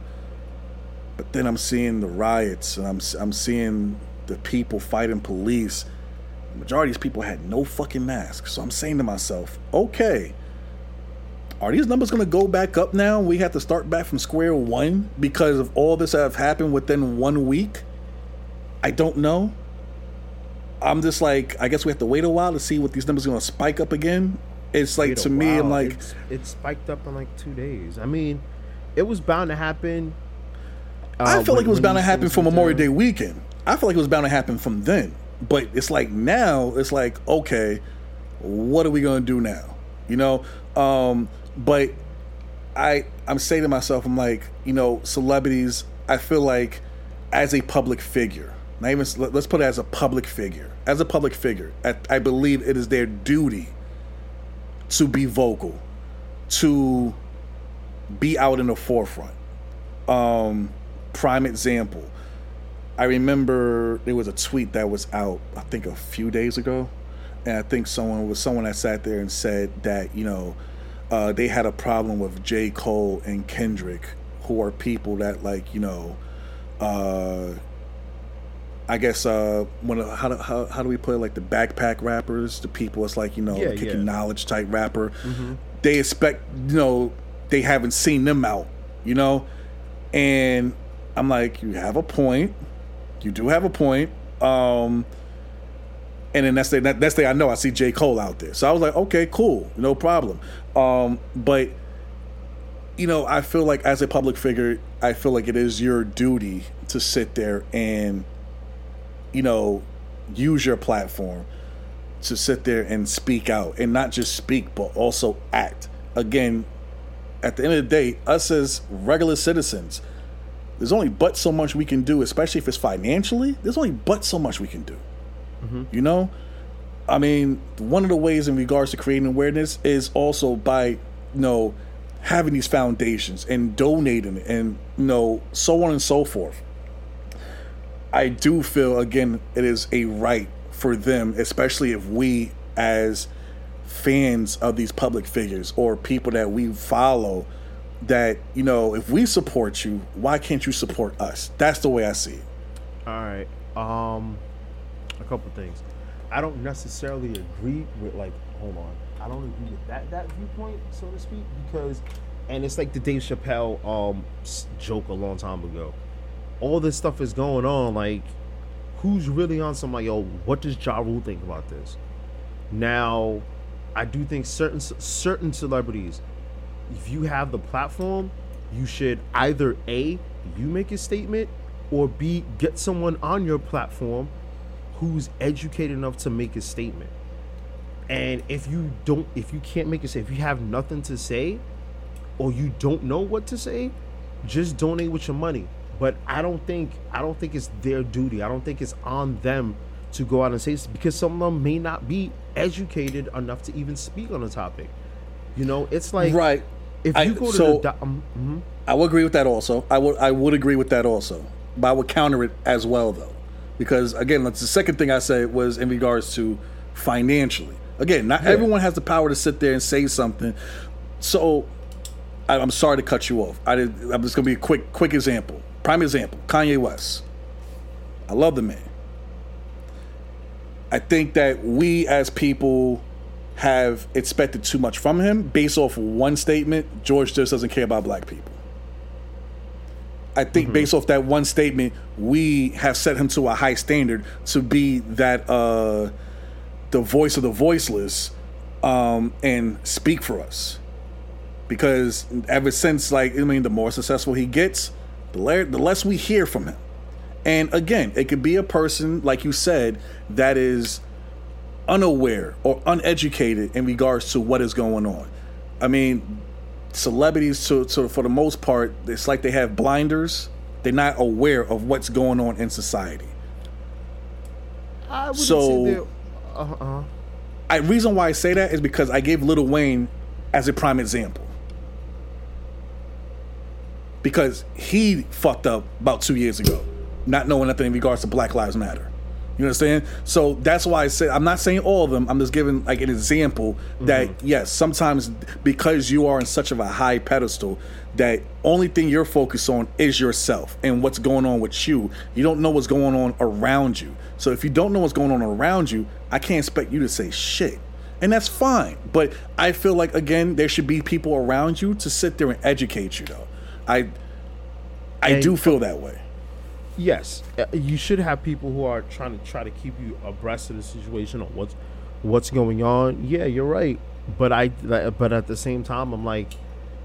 Speaker 2: But then I'm seeing the riots, and I'm I'm seeing the people fighting police. The majority of these people had no fucking masks. So I'm saying to myself, okay, are these numbers going to go back up now? We have to start back from square one because of all this that have happened within one week. I don't know. I'm just like, I guess we have to wait a while to see what these numbers are going to spike up again. It's like to me, I'm like,
Speaker 3: it's, it spiked up in like two days. I mean, it was bound to happen.
Speaker 2: I
Speaker 3: uh,
Speaker 2: feel like it was bound to happen for Memorial. Day weekend. I feel like it was bound to happen from then. But it's like now, it's like, okay, what are we going to do now? You know? Um, but I I'm saying to myself, I'm like, you know, celebrities, I feel like as a public figure, not even let- let's put it as a public figure. As a public figure, I, I believe it is their duty to be vocal, to be out in the forefront. Um, prime example. I remember there was a tweet that was out, I think a few days ago, and I think someone was someone that sat there and said that you know uh, they had a problem with J. Cole and Kendrick, who are people that like you know, uh, I guess uh, when how do, how, how do we put it like the backpack rappers, the people it's like you know
Speaker 3: Yeah,
Speaker 2: kicking
Speaker 3: yeah.
Speaker 2: knowledge type rapper, they expect you know they haven't seen them out, you know, and I'm like you have a point, you do have a point. Um, and then next day, that next day I know I see J. Cole out there. So I was like, okay, cool, no problem. Um, but you know, I feel like as a public figure, I feel like it is your duty to sit there and, you know, use your platform to sit there and speak out and not just speak, but also act. Again, at the end of the day, us as regular citizens, there's only but so much we can do, especially if it's financially. There's only but so much we can do. Mm-hmm. You know, I mean, one of the ways in regards to creating awareness is also by, you know, having these foundations and donating and you know so on and so forth. I do feel again it is a right for them, especially if we as fans of these public figures or people that we follow that you know if we support you why can't you support us that's the way i see it
Speaker 3: All right. Um, a couple things. I don't necessarily agree with like. Hold on. I don't agree with that that viewpoint, so to speak, because, and it's like the Dave Chappelle um joke a long time ago. All this stuff is going on. Like, who's really on some like, yo, what does Ja Rule think about this? Now, I do think certain certain celebrities, if you have the platform, you should either a you make a statement or b get someone on your platform who's educated enough to make a statement. And if you don't, if you can't make a say, if you have nothing to say, or you don't know what to say, just donate with your money. But I don't think I don't think it's their duty. I don't think it's on them to go out and say this because some of them may not be educated enough to even speak on the topic. You know, it's like
Speaker 2: right
Speaker 3: if
Speaker 2: I-
Speaker 3: you go to
Speaker 2: so-
Speaker 3: the um, mhm.
Speaker 2: I would agree with that also. I would I would agree with that also. But I would counter it as well though. Because again, that's the second thing I said was in regards to financially. Again, not everyone has the power to sit there and say something. So I, I'm sorry to cut you off. I did, I'm just gonna be a quick quick example. Prime example, Kanye West. I love the man. I think that we as people have expected too much from him based off one statement. George just doesn't care about black people. I think based off that one statement, we have set him to a high standard to be that uh, the voice of the voiceless um, and speak for us. Because ever since, like, I mean, the more successful he gets, the, le- the less we hear from him. And again, it could be a person, like you said, that is unaware or uneducated in regards to what is going on. I mean, celebrities, to, to, for the most part, it's like they have blinders. They're not aware of what's going on in society.
Speaker 3: I wouldn't
Speaker 2: So-
Speaker 3: uh-uh.
Speaker 2: I reason why I say that is because I gave Lil Wayne as a prime example. Because he fucked up about two years ago, not knowing nothing in regards to Black Lives Matter. You understand? So that's why I said I'm not saying all of them. I'm just giving like an example that mm-hmm. yes, sometimes because you are in such of a high pedestal, that only thing you're focused on is yourself and what's going on with you. You don't know what's going on around you. So if you don't know what's going on around you, I can't expect you to say shit. and that's fine. But I feel like again, there should be people around you to sit there and educate you. Though, I, I
Speaker 3: And-
Speaker 2: do feel that way.
Speaker 3: Yes, uh, you should have people who are trying to try to keep you abreast of the situation or what's what's going on. Yeah, you're right, but I but at the same time, I'm like,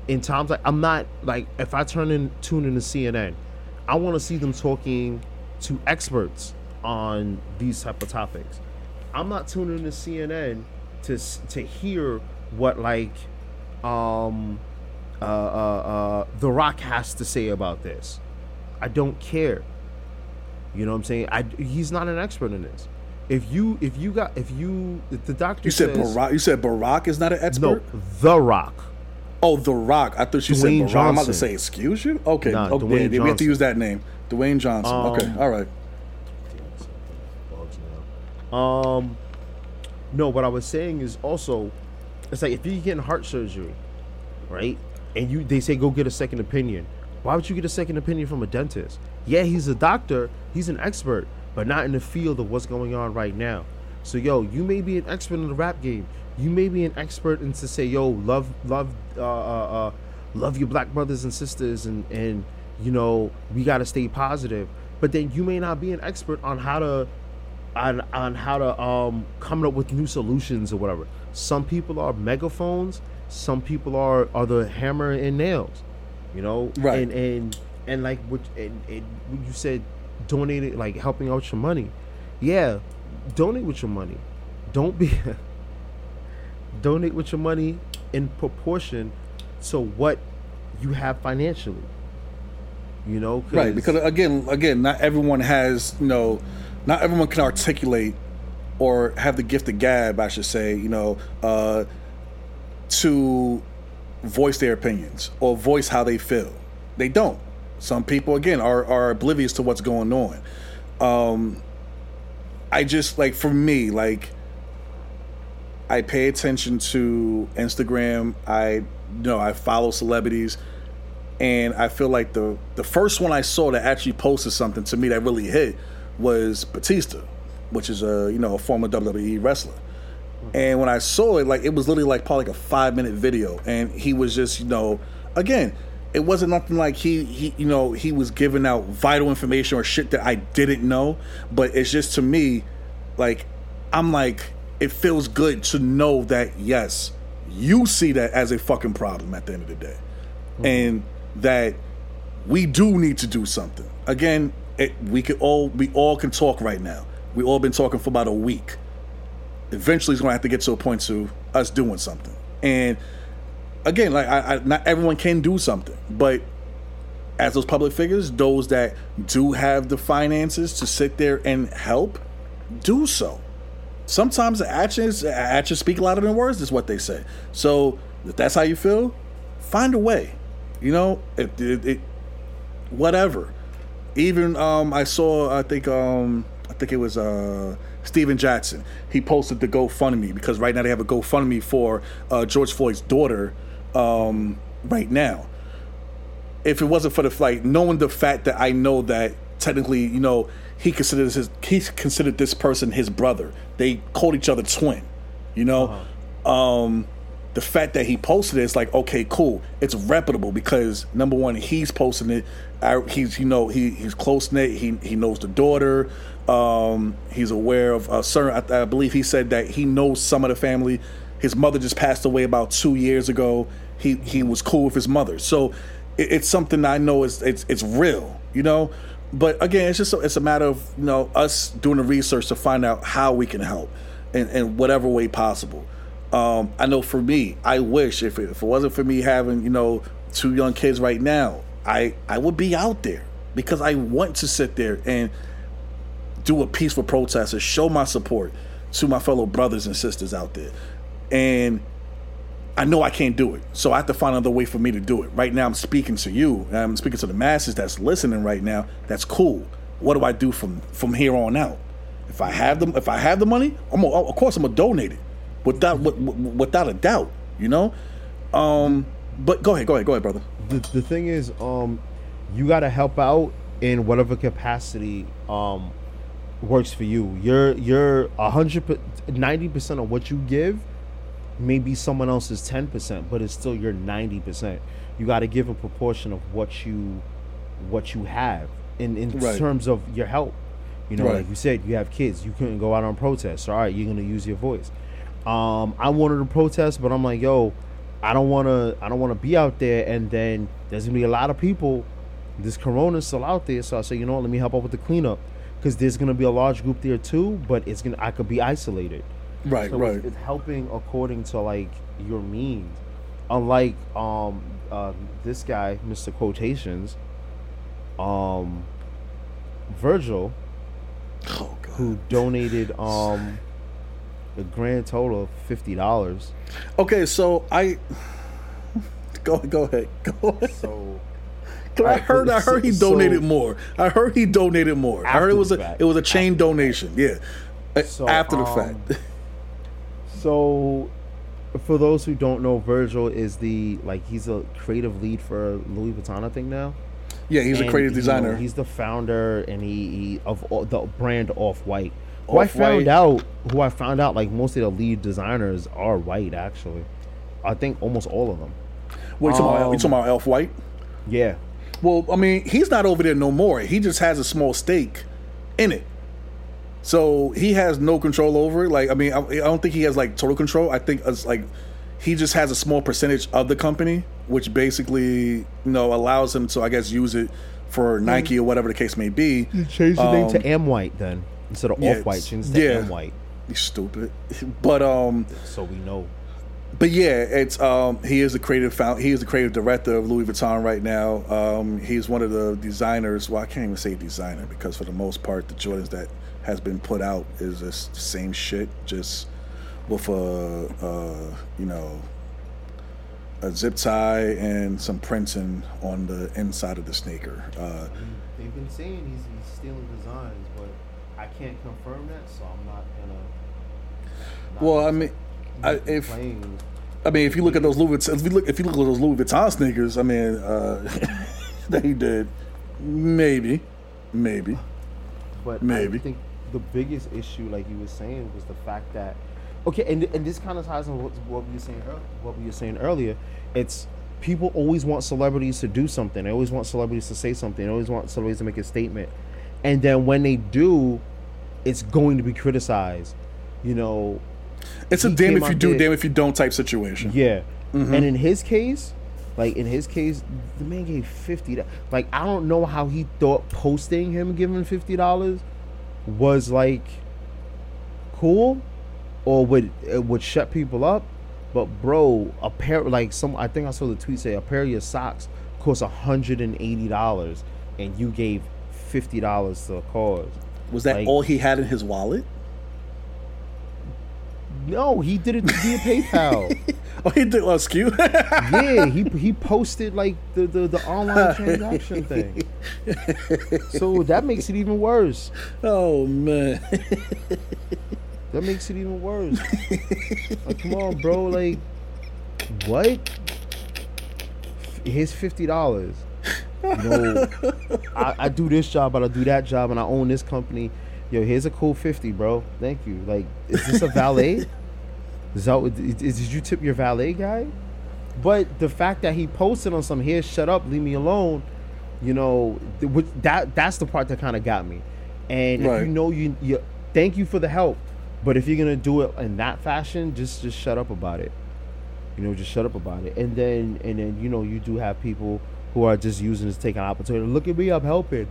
Speaker 3: in times like I'm not like if I turn in tune into CNN, I want to see them talking to experts on these type of topics. I'm not tuning into CNN to to hear what like um uh, uh uh The Rock has to say about this. I don't care. You know what I'm saying? I he's not an expert in this. If you if you got if you if the doctor
Speaker 2: You said
Speaker 3: says,
Speaker 2: Barack. You said Barack is not an expert. no.
Speaker 3: The Rock.
Speaker 2: Oh, The Rock. I thought you
Speaker 3: Dwayne
Speaker 2: said Barack. I'm about to say, excuse you. Okay.
Speaker 3: Nah,
Speaker 2: oh,
Speaker 3: Dwayne
Speaker 2: we have to use that name, Dwayne Johnson. okay.
Speaker 3: Um,
Speaker 2: All right.
Speaker 3: Um, no, what I was saying is also, it's like if you're getting heart surgery, right, and you they say go get a second opinion. Why would you get a second opinion from a dentist? Yeah, he's a doctor, he's an expert, but not in the field of what's going on right now. So yo, you may be an expert in the rap game. You may be an expert in to say yo, love, love, uh, uh, uh, love your black brothers and sisters, and and you know we got to stay positive. But then you may not be an expert on how to on on how to um come up with new solutions or whatever. Some people are megaphones. Some people are are the hammer and nails. You know,
Speaker 2: Right.
Speaker 3: And and and like what and, and you said donating like helping out your money. Yeah, donate with your money. Don't be donate with your money in proportion to what you have financially. You know,
Speaker 2: Right, because again, again, not everyone has, you know, not everyone can articulate or have the gift of gab, I should say, you know, uh, to voice their opinions or voice how they feel. They don't. Some people, again, are are oblivious to what's going on. Um, I just like for me, like I pay attention to Instagram. I you know I follow celebrities, and I feel like the the first one I saw that actually posted something to me that really hit was Batista, which is a you know a former WWE wrestler. And when I saw it, like it was literally like probably like a five minute video, and he was just you know again. It wasn't nothing like he, he, you know, he was giving out vital information or shit that I didn't know. But it's just to me, like, I'm like, it feels good to know that yes, you see that as a fucking problem at the end of the day, mm-hmm. and that we do need to do something. Again, it, we could all we all can talk right now. We all been talking for about a week. Eventually, it's gonna have to get to a point to us doing something. And again, like I, I, not everyone can do something, but as those public figures, those that do have the finances to sit there and help, do so. Sometimes actions actions speak louder than words, is what they say. So if that's how you feel, find a way. You know, it, it, it whatever. Even um, I saw, I think um, I think it was uh, Stephen Jackson. He posted the GoFundMe because right now they have a GoFundMe for uh, George Floyd's daughter. Um, right now, if it wasn't for the flight, knowing the fact that I know that technically, you know, he considers his he considered this person his brother. They called each other twin. You know, um, the fact that he posted it, it's like okay, cool. It's reputable because number one, he's posting it. I, he's you know he he's close knit. He he knows the daughter. Um, he's aware of uh, certain. I, I believe he said that he knows some of the family. His mother just passed away about two years ago. He he was cool with his mother, so it, it's something I know is it's it's real, you know. But again, it's just a, it's a matter of you know us doing the research to find out how we can help in, in whatever way possible. Um, I know for me, I wish if it, if it wasn't for me having you know two young kids right now, I I would be out there because I want to sit there and do a peaceful protest and show my support to my fellow brothers and sisters out there. And I know I can't do it. So I have to find another way for me to do it. Right now I'm speaking to you. I'm speaking to the masses that's listening right now. That's cool. What do I do from from here on out? If I have them if I have the money, I'm gonna, of course I'm to donate it. Without with- with- without a doubt, you know? Um but go ahead, go ahead, go ahead, brother.
Speaker 3: the, the thing is um you got to help out in whatever capacity um works for you you're you're 100 90% of what you give maybe someone else is 10%, but it's still your 90%. You got to give a proportion of what you what you have in in
Speaker 2: Right.
Speaker 3: terms of your help. You know,
Speaker 2: Right.
Speaker 3: like you said, you have kids. You couldn't go out on protest. All right, you're gonna use your voice. Um, I wanted to protest, but I'm like, yo, I don't want to. I don't want to be out there, and then there's gonna be a lot of people. This corona's still out there, so I say, you know what? Let me help out with the cleanup, because there's gonna be a large group there too. But it's gonna. I could be isolated.
Speaker 2: Right,
Speaker 3: So
Speaker 2: right.
Speaker 3: It's, it's helping according to like your means. Unlike um uh, this guy, Mr. Quotations, um Virgil,
Speaker 2: oh
Speaker 3: who donated um a grand total of fifty dollars.
Speaker 2: Okay, so I go go ahead. Go ahead.
Speaker 3: So
Speaker 2: 'Cause I
Speaker 3: Alright,
Speaker 2: heard I
Speaker 3: so-
Speaker 2: heard he
Speaker 3: so-
Speaker 2: donated more. I heard he donated more. I heard it was a
Speaker 3: fact.
Speaker 2: it was a chain donation. Yeah.
Speaker 3: So,
Speaker 2: After the
Speaker 3: um,
Speaker 2: fact.
Speaker 3: so for those who don't know, Virgil is the like he's a creative lead for Louis Vuitton, I think now.
Speaker 2: yeah, he's a
Speaker 3: And,
Speaker 2: creative
Speaker 3: you know,
Speaker 2: designer.
Speaker 3: he's the founder and he, he of all, the brand Off White. Who I
Speaker 2: Off-White.
Speaker 3: found out, who I found out, like most of the lead designers are white. Actually, I think almost all of them.
Speaker 2: What you talking about? You
Speaker 3: um,
Speaker 2: talking about Elf White?
Speaker 3: Yeah,
Speaker 2: Well, I mean, he's not over there no more. He just has a small stake in it. So he has no control over it. Like, I mean, I, I don't think he has like total control. I think it's like he just has a small percentage of the company, which basically, you know, allows him to, I guess, use it for Nike or whatever the case may be.
Speaker 3: change the name to
Speaker 2: Um,
Speaker 3: Am White then instead of
Speaker 2: yeah,
Speaker 3: Off White. Change to
Speaker 2: yeah.
Speaker 3: Am White,
Speaker 2: He's stupid, but um,
Speaker 3: so we know.
Speaker 2: But yeah, it's um, he is the creative found, he is the creative director of Louis Vuitton right now. Um, he's one of the designers. Well, I can't even say designer because for the most part, the Jordans that has been put out is the same shit, just with a uh, you know a zip tie and some printing on the inside of the sneaker. Uh,
Speaker 3: They've been saying he's, he's stealing designs, but I can't confirm that, so I'm not gonna. not
Speaker 2: well, I mean, I, if. I mean, if you look at those Louis, Vuitton, if you look, if you look at those Louis Vuitton sneakers, I mean, uh, that he did, maybe, maybe.
Speaker 3: But
Speaker 2: Maybe.
Speaker 3: I think the biggest issue, like you were saying, was the fact that okay, and and this kind of ties in what, what we were saying earlier. What we were saying earlier, it's people always want celebrities to do something. They always want celebrities to say something. They always want celebrities to make a statement, and then when they do, it's going to be criticized. You know,
Speaker 2: It's a damn if you do,
Speaker 3: there-
Speaker 2: damn if you don't type situation.
Speaker 3: Yeah.
Speaker 2: Mm-hmm.
Speaker 3: And in his case, like in his case, the man gave fifty. Like I don't know how he thought posting him giving fifty dollars was like cool, or would it would shut people up. But bro, a pair like some I think I saw the tweet say a pair of your socks costs hundred and eighty dollars, and you gave fifty dollars to a cause.
Speaker 2: Was that
Speaker 3: Like-
Speaker 2: all he had in his wallet?
Speaker 3: No, he did it via PayPal.
Speaker 2: Oh, he did. Uh, well, excuse.
Speaker 3: yeah, he he posted like the, the, the online transaction thing. So that makes it even worse.
Speaker 2: oh man.
Speaker 3: That makes it even worse. Like, come on, bro. Like, what? Here's fifty dollars. You know, I, I do this job, but I do that job, and I own this company. Yo, here's a cool fifty, bro. Thank you. Like, is this a valet? is that what, is, did you tip your valet guy? But the fact that he posted on some here, shut up, leave me alone. You know, th- that that's the part that kind of got me. And if you know you, you, thank you for the help. But if you're gonna do it in that fashion, just just shut up about it. You know, just shut up about it. And then and then you know you do have people who are just using this to take an opportunity. Look at me, I'm helping.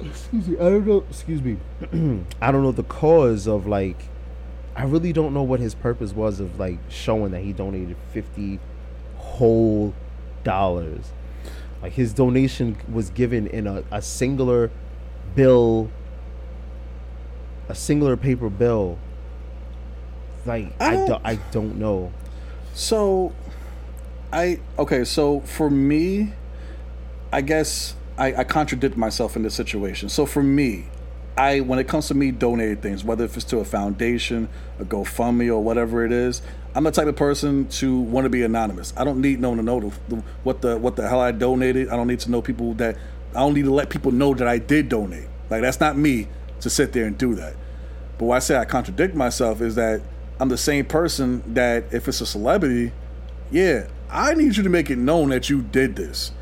Speaker 3: Excuse me, I don't know. Excuse me, I don't know the cause of like. I really don't know what his purpose was of like showing that he donated fifty whole dollars. Like his donation was given in a, a singular bill, a singular paper bill. Like
Speaker 2: I
Speaker 3: I
Speaker 2: don't-
Speaker 3: don't, I don't know.
Speaker 2: So, I okay. So for me, I guess I, I contradict myself in this situation. So for me, I when it comes to me donating things, whether if it's to a foundation, a GoFundMe, or whatever it is, I'm the type of person to want to be anonymous. I don't need no one to know the, what the what the hell I donated. I don't need to know people that. I don't need to let people know that I did donate. Like that's not me to sit there and do that. But why I say I contradict myself is that I'm the same person that if it's a celebrity, yeah, I need you to make it known that you did this.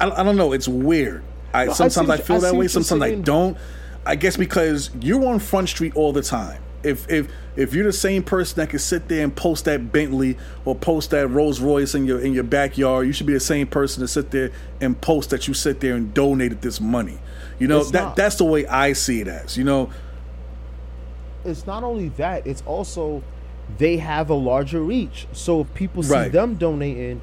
Speaker 2: I, I don't know. It's weird. I
Speaker 3: No, I
Speaker 2: sometimes I,
Speaker 3: what-
Speaker 2: feel
Speaker 3: I
Speaker 2: that way. Sometimes I don't. I guess because you're on Front Street all the time. If if if you're the same person that can sit there and post that Bentley or post that Rolls Royce in your in your backyard, you should be the same person to sit there and post that you sit there and donated this money. You know
Speaker 3: It's
Speaker 2: that
Speaker 3: not.
Speaker 2: that's the way I see it as. You know,
Speaker 3: it's not only that, it's also they have a larger reach. So if people see
Speaker 2: Right.
Speaker 3: them donating,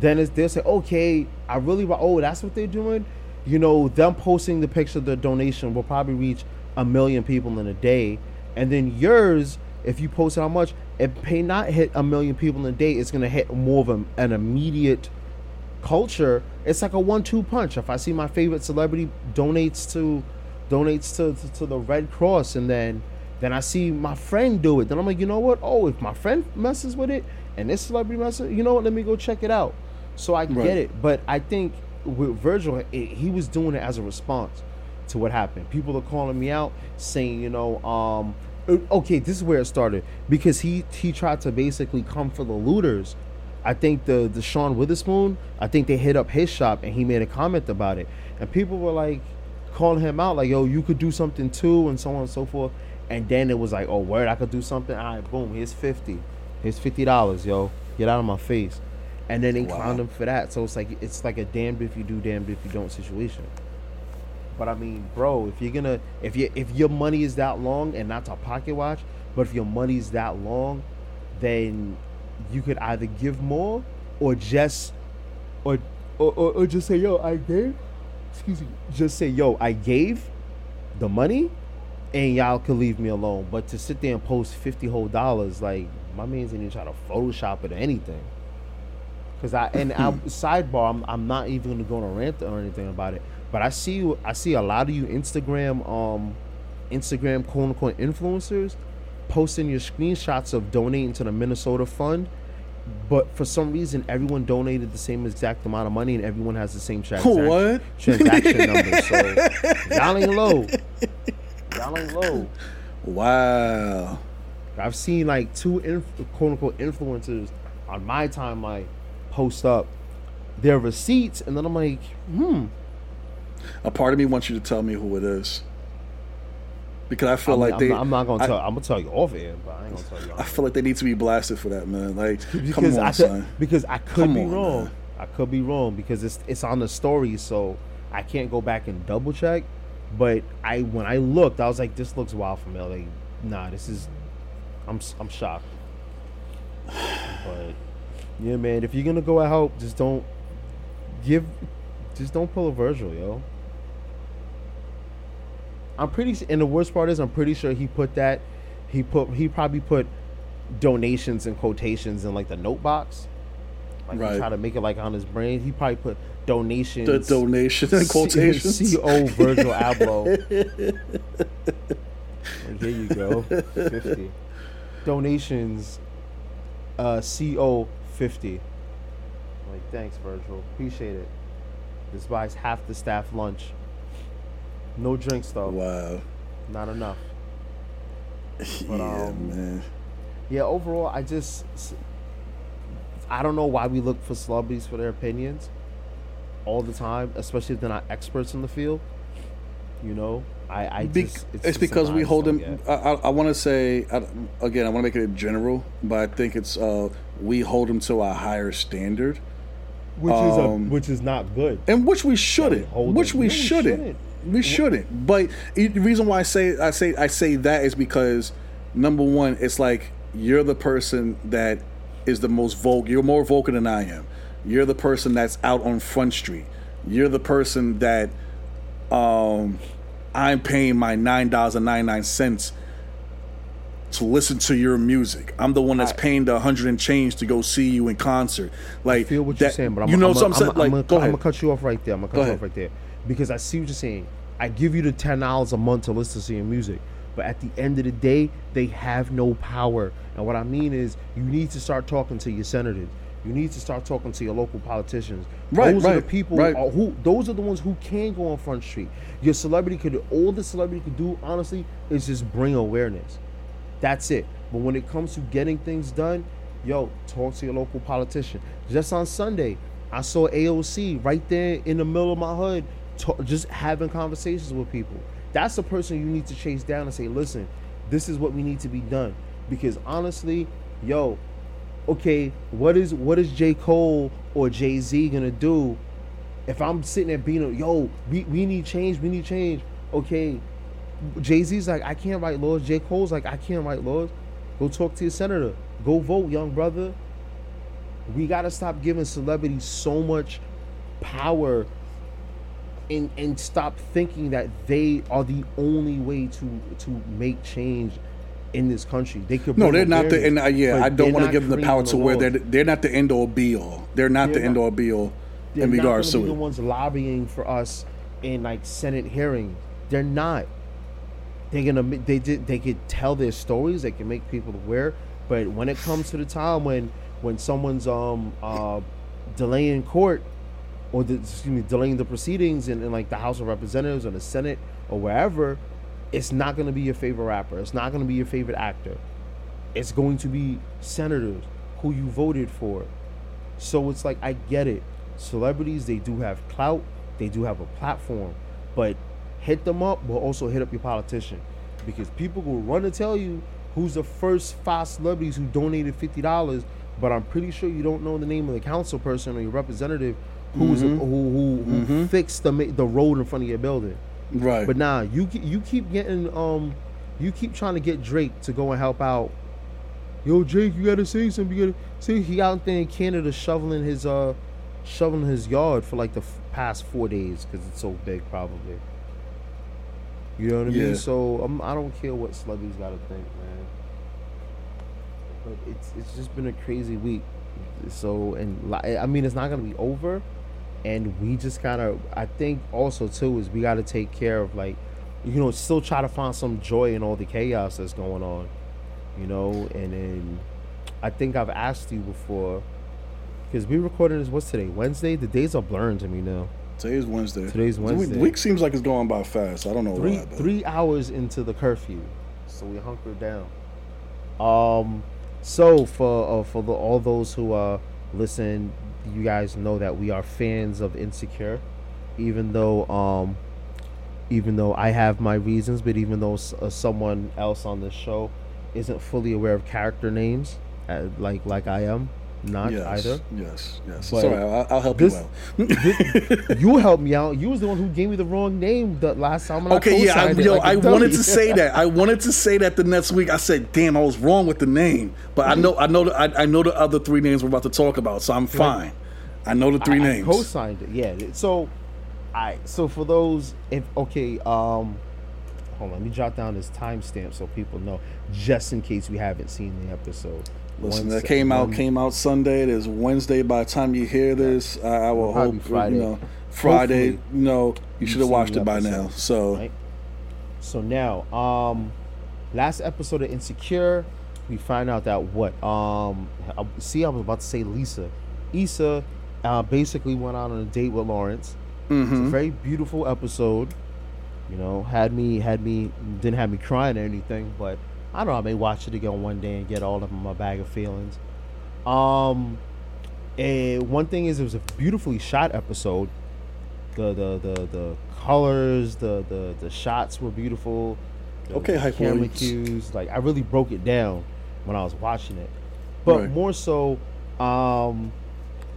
Speaker 3: then it's, they'll say, okay, I really, oh, that's what they're doing. You know, them posting the picture of the donation will probably reach a million people in a day. And then yours, if you post how much, it may not hit a million people in a day. It's going to hit more of a, an immediate culture. It's like a one-two punch. If I see my favorite celebrity donates to donates to, to, to the Red Cross, and then then I see my friend do it, then I'm like, you know what? Oh, if my friend messes with it, and this celebrity messes, you know what? Let me go check it out. So I
Speaker 2: Right.
Speaker 3: get it, but I think with Virgil, it, he was doing it as a response to what happened. People are calling me out, saying, you know, um, okay, this is where it started because he he tried to basically come for the looters. I think the the Sean Wotherspoon, I think they hit up his shop and he made a comment about it, and people were like calling him out, like, yo, you could do something too, and so on and so forth. And then it was like, oh, word, I could do something. All right, boom, here's fifty, here's fifty dollars, yo, get out of my face. And then they
Speaker 2: Wow.
Speaker 3: clowned him for that. So it's like it's like a damned if you do, damned if you don't situation. But I mean, bro, if you're gonna if you if your money is that long and not a pocket watch, but if your money's that long, then you could either give more or just or or, or, or just say, yo, I gave excuse me, just say, yo, I gave the money and y'all could leave me alone. But to sit there and post fifty whole dollars, like my man's didn't even try to Photoshop it or anything. Cause I and I sidebar, I'm, I'm not even gonna go on a rant or anything about it. But I see you, I see a lot of you Instagram, um, Instagram quote unquote influencers posting your screenshots of donating to the Minnesota Fund. But for some reason, everyone donated the same exact amount of money, and everyone has the same transaction
Speaker 2: What?
Speaker 3: transaction number. So y'all ain't low. Y'all ain't low.
Speaker 2: wow.
Speaker 3: I've seen like two inf- quote unquote influencers on my timeline post up their receipts, and then I'm like, hmm.
Speaker 2: A part of me wants you to tell me who it is. Because I feel
Speaker 3: I'm,
Speaker 2: like
Speaker 3: I'm
Speaker 2: they,
Speaker 3: not, I'm not gonna
Speaker 2: I-
Speaker 3: tell. I'm gonna tell you off air, but I ain't gonna tell you.
Speaker 2: I feel like they need to be blasted for that, man. Like, come
Speaker 3: because
Speaker 2: on,
Speaker 3: I
Speaker 2: son.
Speaker 3: could, because I could
Speaker 2: Come
Speaker 3: be
Speaker 2: on,
Speaker 3: wrong.
Speaker 2: man.
Speaker 3: I could be wrong because it's it's on the story, so I can't go back and double check. But I when I looked, I was like, this looks wild for me. Like, nah, this is. I'm I'm shocked. But yeah, man. If you're gonna go out, just don't give. Just don't pull a Virgil, yo. I'm pretty, and the worst part is, I'm pretty sure he put that. He put. He probably put donations and quotations in like the note box. Like
Speaker 2: right.
Speaker 3: try to make it like on his brain. He probably put donations.
Speaker 2: The donations and quotations.
Speaker 3: C O Virgil Abloh. like, here you go. Fifty donations. Uh, C O 50. Like, thanks, Virgil. Appreciate it. This buys half the staff lunch. No drinks, though.
Speaker 2: Wow.
Speaker 3: Not enough.
Speaker 2: But, yeah,
Speaker 3: um,
Speaker 2: man.
Speaker 3: Yeah, overall, I just. I don't know why we look for celebrities for their opinions all the time, especially if they're not experts in the field. You know, I, I
Speaker 2: Be- it's,
Speaker 3: it's
Speaker 2: because we hold them. I, I, I want to say I, again. I want to make it general, but I think it's uh, we hold them to a higher standard,
Speaker 3: which is a,
Speaker 2: um,
Speaker 3: which is not good.
Speaker 2: and which we shouldn't. which we
Speaker 3: we
Speaker 2: shouldn't.
Speaker 3: shouldn't.
Speaker 2: We shouldn't. But the reason why I say I say I say that is because number one, it's like you're the person that is the most vocal. You're more vocal than I am. You're the person that's out on Front Street. You're the person that um, I'm paying my nine dollars and ninety nine cents to listen to your music. I'm the one that's
Speaker 3: I-
Speaker 2: paying the hundred and change to go see you in concert. Like
Speaker 3: I feel what
Speaker 2: that-
Speaker 3: you're saying, but I'm
Speaker 2: you know
Speaker 3: I'm
Speaker 2: what I'm saying.
Speaker 3: I'm,
Speaker 2: Like,
Speaker 3: I'm,
Speaker 2: go
Speaker 3: I'm gonna cut you off right there. I'm gonna cut
Speaker 2: Go
Speaker 3: you
Speaker 2: ahead.
Speaker 3: off right there because I see what you're saying. I give you the ten dollars a month to listen to your music, but at the end of the day, they have no power. And what I mean is, you need to start talking to your senators. You need to start talking to your local politicians.
Speaker 2: Right,
Speaker 3: those are the people
Speaker 2: right.
Speaker 3: are who. Those are the ones who can go on Front Street. Your celebrity could. All the celebrity could do, honestly, is just bring awareness. That's it. But when it comes to getting things done, yo, talk to your local politician. Just on Sunday, I saw AOC right there in the middle of my hood, ta- just having conversations with people. That's the person you need to chase down and say, listen, this is what we need to be done. Because honestly, yo, okay, what is what is J. Cole or Jay Z gonna do if I'm sitting there being, yo, we, we need change, we need change. Okay, Jay Z's like, I can't write laws. J. Cole's like, I can't write laws. Go talk to your senator. Go vote, young brother. We gotta stop giving celebrities so much power and and stop thinking that they are the only way to to make change in this country. They could
Speaker 2: No, they're not the. And uh, yeah, I don't want to give them the power to where they're they're not the end all be all. They're not
Speaker 3: They're
Speaker 2: the end
Speaker 3: not.
Speaker 2: all be all in regards to
Speaker 3: be the ones lobbying for us in like Senate hearings. They're not. They're gonna. They did. They could tell their stories. They can make people aware. But when it comes to the time when when someone's um uh delaying court or the, excuse me delaying the proceedings in, in like the House of Representatives or the Senate or wherever, it's not gonna be your favorite rapper. It's not gonna be your favorite actor. It's going to be senators who you voted for. So it's like I get it. Celebrities they do have clout, they do have a platform, but hit them up, but also hit up your politician because people will run to tell you who's the first five celebrities who donated fifty dollars, but I'm pretty sure you don't know the name of the council person or your representative who's who who, who fixed the the road in front of your building.
Speaker 2: Right.
Speaker 3: But nah, you you keep getting um, you keep trying to get Drake to go and help out. Yo, Drake, you gotta say something. You gotta see he out there in Canada shoveling his uh, shoveling his yard for like the f- past four days because it's so big, probably. You know what I
Speaker 2: Yeah.
Speaker 3: mean? So um, I don't care what celebrities gotta think, man. But it's it's just been a crazy week. So and I mean, it's not gonna be over and we just gotta i think also too is we gotta take care of like you know still try to find some joy in all the chaos that's going on you know and then i think i've asked you before because we recorded this what's today wednesday the days are blurring to me now
Speaker 2: Today's Wednesday.
Speaker 3: Today's Wednesday.
Speaker 2: The week seems like it's going by fast. I don't know
Speaker 3: three
Speaker 2: why.
Speaker 3: Three hours into the curfew so we hunkered down um so for uh, for the, all those who uh listen you guys know that we are fans of insecure even though um even though i have my reasons but even though uh, someone else on this show isn't fully aware of character names uh, like like i am not
Speaker 2: yes,
Speaker 3: either
Speaker 2: Yes, yes.
Speaker 3: But
Speaker 2: Sorry, I'll, I'll help
Speaker 3: this-
Speaker 2: you out.
Speaker 3: you helped me out you was the one who gave me the wrong name the last time
Speaker 2: Okay, yeah, I, yo,
Speaker 3: like
Speaker 2: I wanted to say that. I wanted to say that the next week. I said, "Damn, I was wrong with the name," but I know, I know, the, I, I know the other three names we're about to talk about, so I'm fine. I know the three
Speaker 3: I,
Speaker 2: names.
Speaker 3: I co-signed it. Yeah. So, I so for those if okay, um, hold on, let me jot down this timestamp so people know, just in case we haven't seen the episode.
Speaker 2: Listen,
Speaker 3: One
Speaker 2: that came out came out Sunday. It is Wednesday. By the time you hear this, I, I will hope
Speaker 3: Friday.
Speaker 2: you know Friday.
Speaker 3: Hopefully
Speaker 2: You know, you should have watched it by now. So
Speaker 3: right? So now, um, last episode of Insecure, we find out that what um, see, I was about to say Lisa, Issa, uh, basically went out on a date with Lawrence. It's
Speaker 2: Mm-hmm.
Speaker 3: a very beautiful episode. You know, had me had me didn't have me crying or anything, but I don't know. I may watch it again one day and get all of my bag of feelings. Um, and one thing is, it was a beautifully shot episode. The the the the colors, the the the shots were beautiful. The,
Speaker 2: Okay,
Speaker 3: the camera cues. Like I really broke it down when I was watching it, but
Speaker 2: Right.
Speaker 3: more so, um,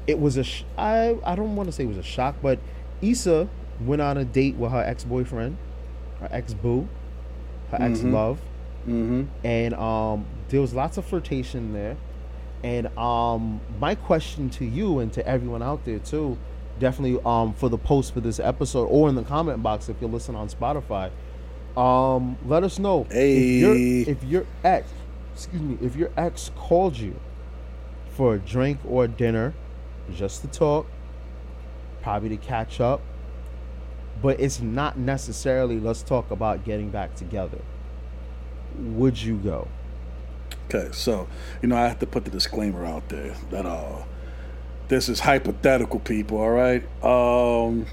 Speaker 3: it was a sh- I I don't want to say it was a shock, but Issa went on a date with her ex boyfriend, her ex boo, her ex love,
Speaker 2: mm-hmm.
Speaker 3: and um, there was lots of flirtation there. And um, my question to you and to everyone out there too, definitely um, for the post for this episode or in the comment box if you're listening on Spotify, um, let us know if your if your ex, excuse me, if your ex called you for a drink or dinner, just to talk, probably to catch up, but it's not necessarily let's talk about getting back together. Would you go?
Speaker 2: Okay, so you know I have to put the disclaimer out there that uh, this is hypothetical, people. All right. Um,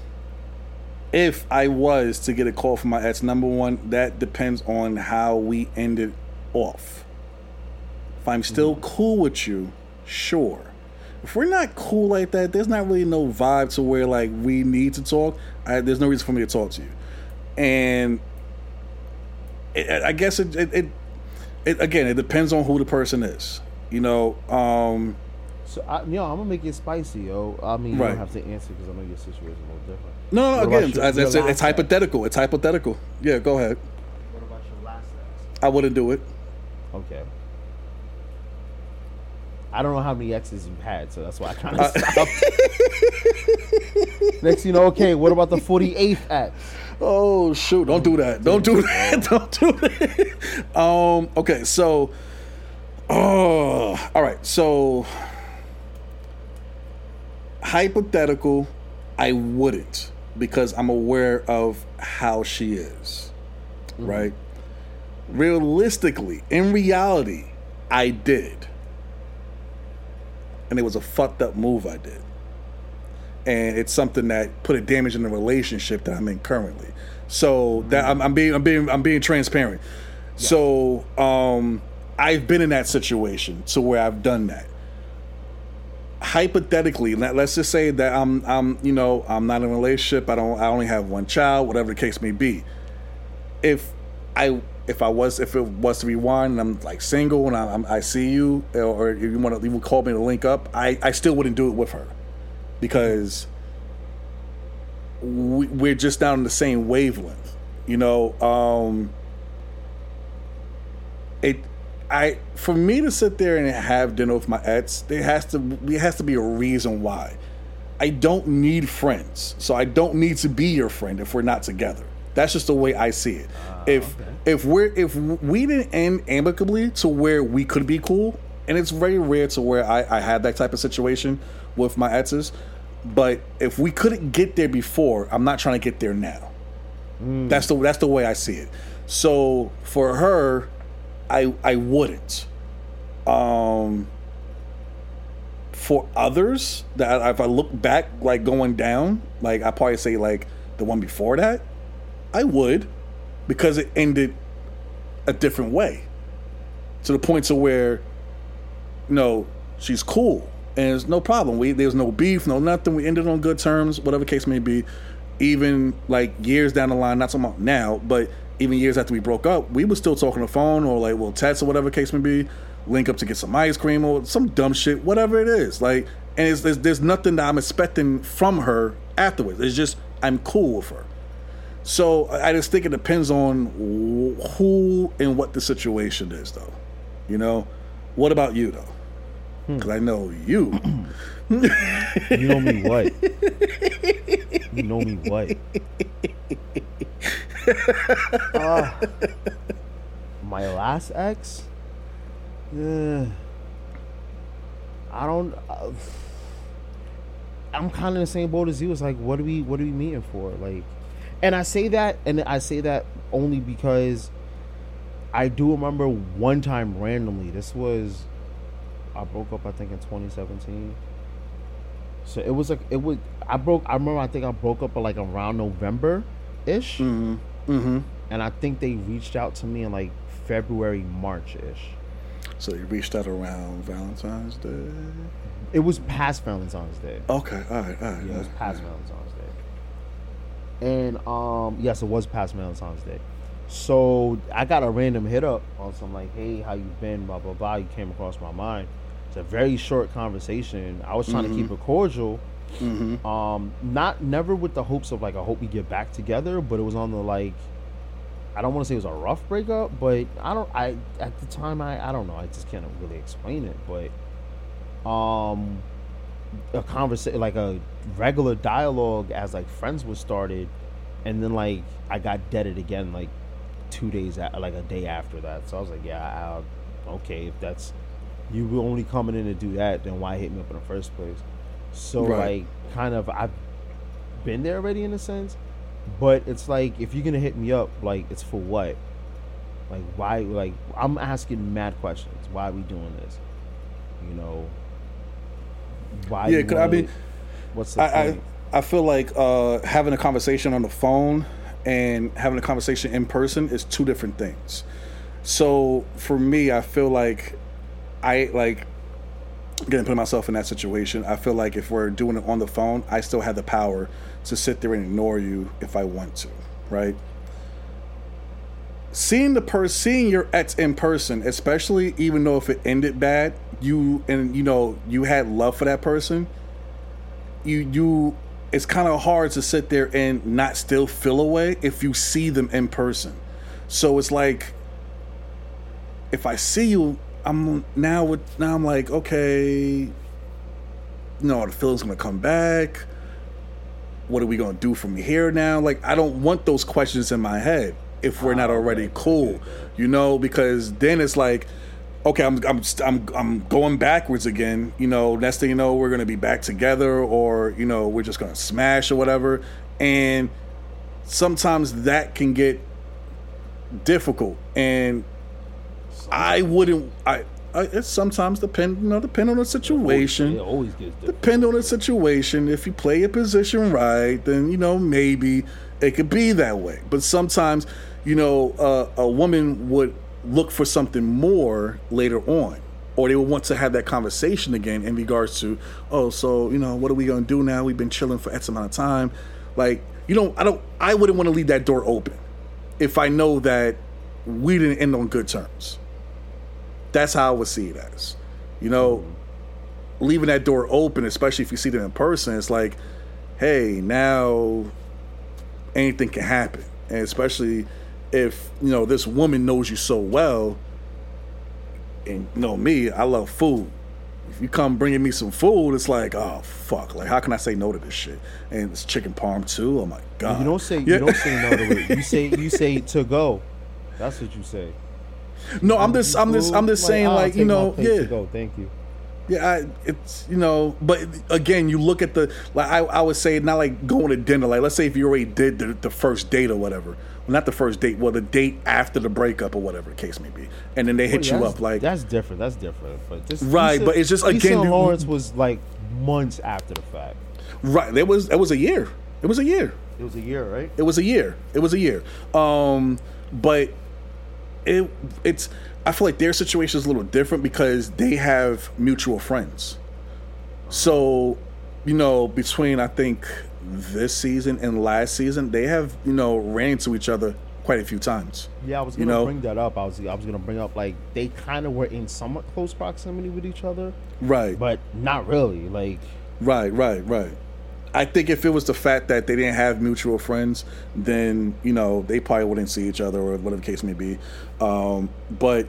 Speaker 2: if I was to get a call from my ex, number one, that depends on how we ended off. If I'm still cool with you, sure. If we're not cool like that, there's not really no vibe to where like we need to talk. I, there's no reason for me to talk to you, and it, I guess it, it, it, it again it depends on who the person is. You know, um,
Speaker 3: So, I, yo, I'm gonna make it spicy, yo. I mean, you don't have to answer because I know your situation is a little different.
Speaker 2: no, no,
Speaker 3: What
Speaker 2: again,
Speaker 3: your-
Speaker 2: as I
Speaker 3: your
Speaker 2: said,
Speaker 3: last
Speaker 2: it's hypothetical. It's hypothetical. Yeah, go ahead.
Speaker 3: What about your last ex?
Speaker 2: I wouldn't do it.
Speaker 3: Okay. I don't know how many exes you've had, so that's why I kind
Speaker 2: Uh,
Speaker 3: of stopped. Next, you know, okay. What about the 48th ex?
Speaker 2: Oh shoot! Don't do that. Don't do that. Don't do that. Um. Okay. So. Oh. All right. So. Hypothetical. I wouldn't because I'm aware of how she is. Right. Realistically, in reality, I did, and it was a fucked up move I did and it's something that put a damage in the relationship that I'm in currently. So that I'm, I'm being I'm being I'm being transparent. So um, I've been in that situation to where I've done that. Hypothetically, let, let's just say that I'm I'm you know I'm not in a relationship. I don't I only have one child, whatever the case may be. If I if I was if it was to rewind and I'm like single and I, I'm, I see you or if you want to you would call me to link up, I I still wouldn't do it with her because we, we're just not on the same wavelength. You know, um, it. I for me to sit there and have dinner with my ex, there has to there has to be a reason why. I don't need friends, so I don't need to be your friend if we're not together. That's just the way I see it. if if we're if we didn't end amicably to where we could be cool, and it's very rare to where I, I had that type of situation with my exes. But if we couldn't get there before, I'm not trying to get there now. That's the that's the way I see it. So for her, I I wouldn't. Um for others that if I look back like going down, like I probably say like the one before that, I would because it ended a different way. To the point to where you know, she's cool and it's no problem. We there's no beef, no nothing. We ended on good terms, whatever case may be. Even like years down the line, not talking about now, but even years after we broke up, we were still talking on the phone or like we'll text or whatever case may be. Link up to get some ice cream or some dumb shit, whatever it is. Like, and it's, there's there's nothing that I'm expecting from her afterwards. It's just I'm cool with her. So I just think it depends on who and what the situation is, though. You know, what about you though? Because I know you.
Speaker 3: You know me what? you know me what? Ah, my last ex? Uh, I don't. Uh, I'm kind of in the same boat as you. It's like, what are we? What are we meeting for? Like, and I say that, and I say that only because I do remember one time randomly. This was I broke up, I think, in 2017. So it was like it was. I broke. I remember. I think I broke up like around November, ish,
Speaker 2: mm-hmm. Mm-hmm.
Speaker 3: and I think they reached out to me in like February, March, ish.
Speaker 2: So you reached out around Valentine's Day.
Speaker 3: It was past Valentine's Day.
Speaker 2: Okay, all right, all right.
Speaker 3: Yeah, it was
Speaker 2: all right.
Speaker 3: past Valentine's Day. And um, yes, it was past Valentine's Day. So I got a random hit up on some like, hey, how you been? Blah blah blah. You came across my mind. A very short conversation. I was trying to keep it cordial.
Speaker 2: Mhm.
Speaker 3: Um, not never with the hopes of like I hope we get back together, but it was on the like I don't want to say it was a rough breakup, but I don't I at the time I I don't know, I just can't really explain it, but um a conversation like a regular dialogue as like friends was started and then like I got deaded again like two days a like a day after that. So I was like, yeah, i okay, if that's you were only coming in to do that, then why hit me up in the first place? So
Speaker 2: Right.
Speaker 3: like kind of I've been there already in a sense, but it's like if you're gonna hit me up, like it's for what? Like why? Like I'm asking mad questions. Why are we doing this? You know, why?
Speaker 2: Yeah,
Speaker 3: you
Speaker 2: 'cause I mean,
Speaker 3: what's the
Speaker 2: I, I? I feel like uh, having a conversation on the phone and having a conversation in person is two different things. So for me, I feel like I like again putting myself in that situation. I feel like if we're doing it on the phone, I still have the power to sit there and ignore you if I want to, right? Seeing the person, seeing your ex in person, especially even though if it ended bad, you and you know you had love for that person. You you, it's kind of hard to sit there and not still feel away if you see them in person. So it's like if I see you, I'm now with now I'm like, okay, know, the feeling's gonna come back. What are we gonna do from here now? Like, I don't want those questions in my head if we're not already cool, you know, because then it's like, okay, I'm I'm I'm I'm going backwards again. You know, next thing you know, we're gonna be back together, or you know, we're just gonna smash or whatever. And sometimes that can get difficult, and I wouldn't. I, I it sometimes depend, you know, depend on the situation.
Speaker 3: It always gets different.
Speaker 2: Depend on the situation. If you play your position right, then you know maybe it could be that way. But sometimes, you know, uh, a woman would look for something more later on, or they would want to have that conversation again in regards to, oh, so you know, what are we gonna do now? We've been chilling for X amount of time. Like, you know, I don't. I wouldn't want to leave that door open if I know that we didn't end on good terms. That's how I would see it as. You know, mm-hmm. leaving that door open, especially if you see them in person, it's like, hey, now anything can happen. And especially if, you know, this woman knows you so well, and you know me, I love food. If you come bringing me some food, it's like, oh fuck! Like, how can I say no to this shit? And it's chicken parm too. Oh my god!
Speaker 3: You don't say
Speaker 2: Yeah.
Speaker 3: you don't say no to it. You say you say to go. That's what you say.
Speaker 2: No, I'm just, I'm just, I'm just saying, like, you know, yeah.
Speaker 3: Go. Thank you.
Speaker 2: Yeah, I, it's you know, but again, you look at the like I, I would say not like going to dinner. Like let's say if you already did the, the first date or whatever, well, not the first date, well the date after the breakup or whatever the case may be, and then they hit you up like
Speaker 3: that's different. That's different. But this,
Speaker 2: Right,
Speaker 3: Lisa-
Speaker 2: but it's just,
Speaker 3: Lisa
Speaker 2: again,
Speaker 3: Lawrence was like months after the fact.
Speaker 2: right. It was it was a year. It was a year.
Speaker 3: It was a year, right?
Speaker 2: It was a year. It was a year. Um, but it it's I feel like their situation is a little different because they have mutual friends. So, you know, between I think this season and last season, they have you know ran into each other quite a few times.
Speaker 3: Yeah, I was
Speaker 2: You
Speaker 3: gonna
Speaker 2: know?
Speaker 3: bring that up. I was I was gonna bring up like they kind of were in somewhat close proximity with each other,
Speaker 2: Right.
Speaker 3: but not really. Like
Speaker 2: Right, right, right. I think if it was the fact that they didn't have mutual friends, then you know they probably wouldn't see each other or whatever the case may be. Um, but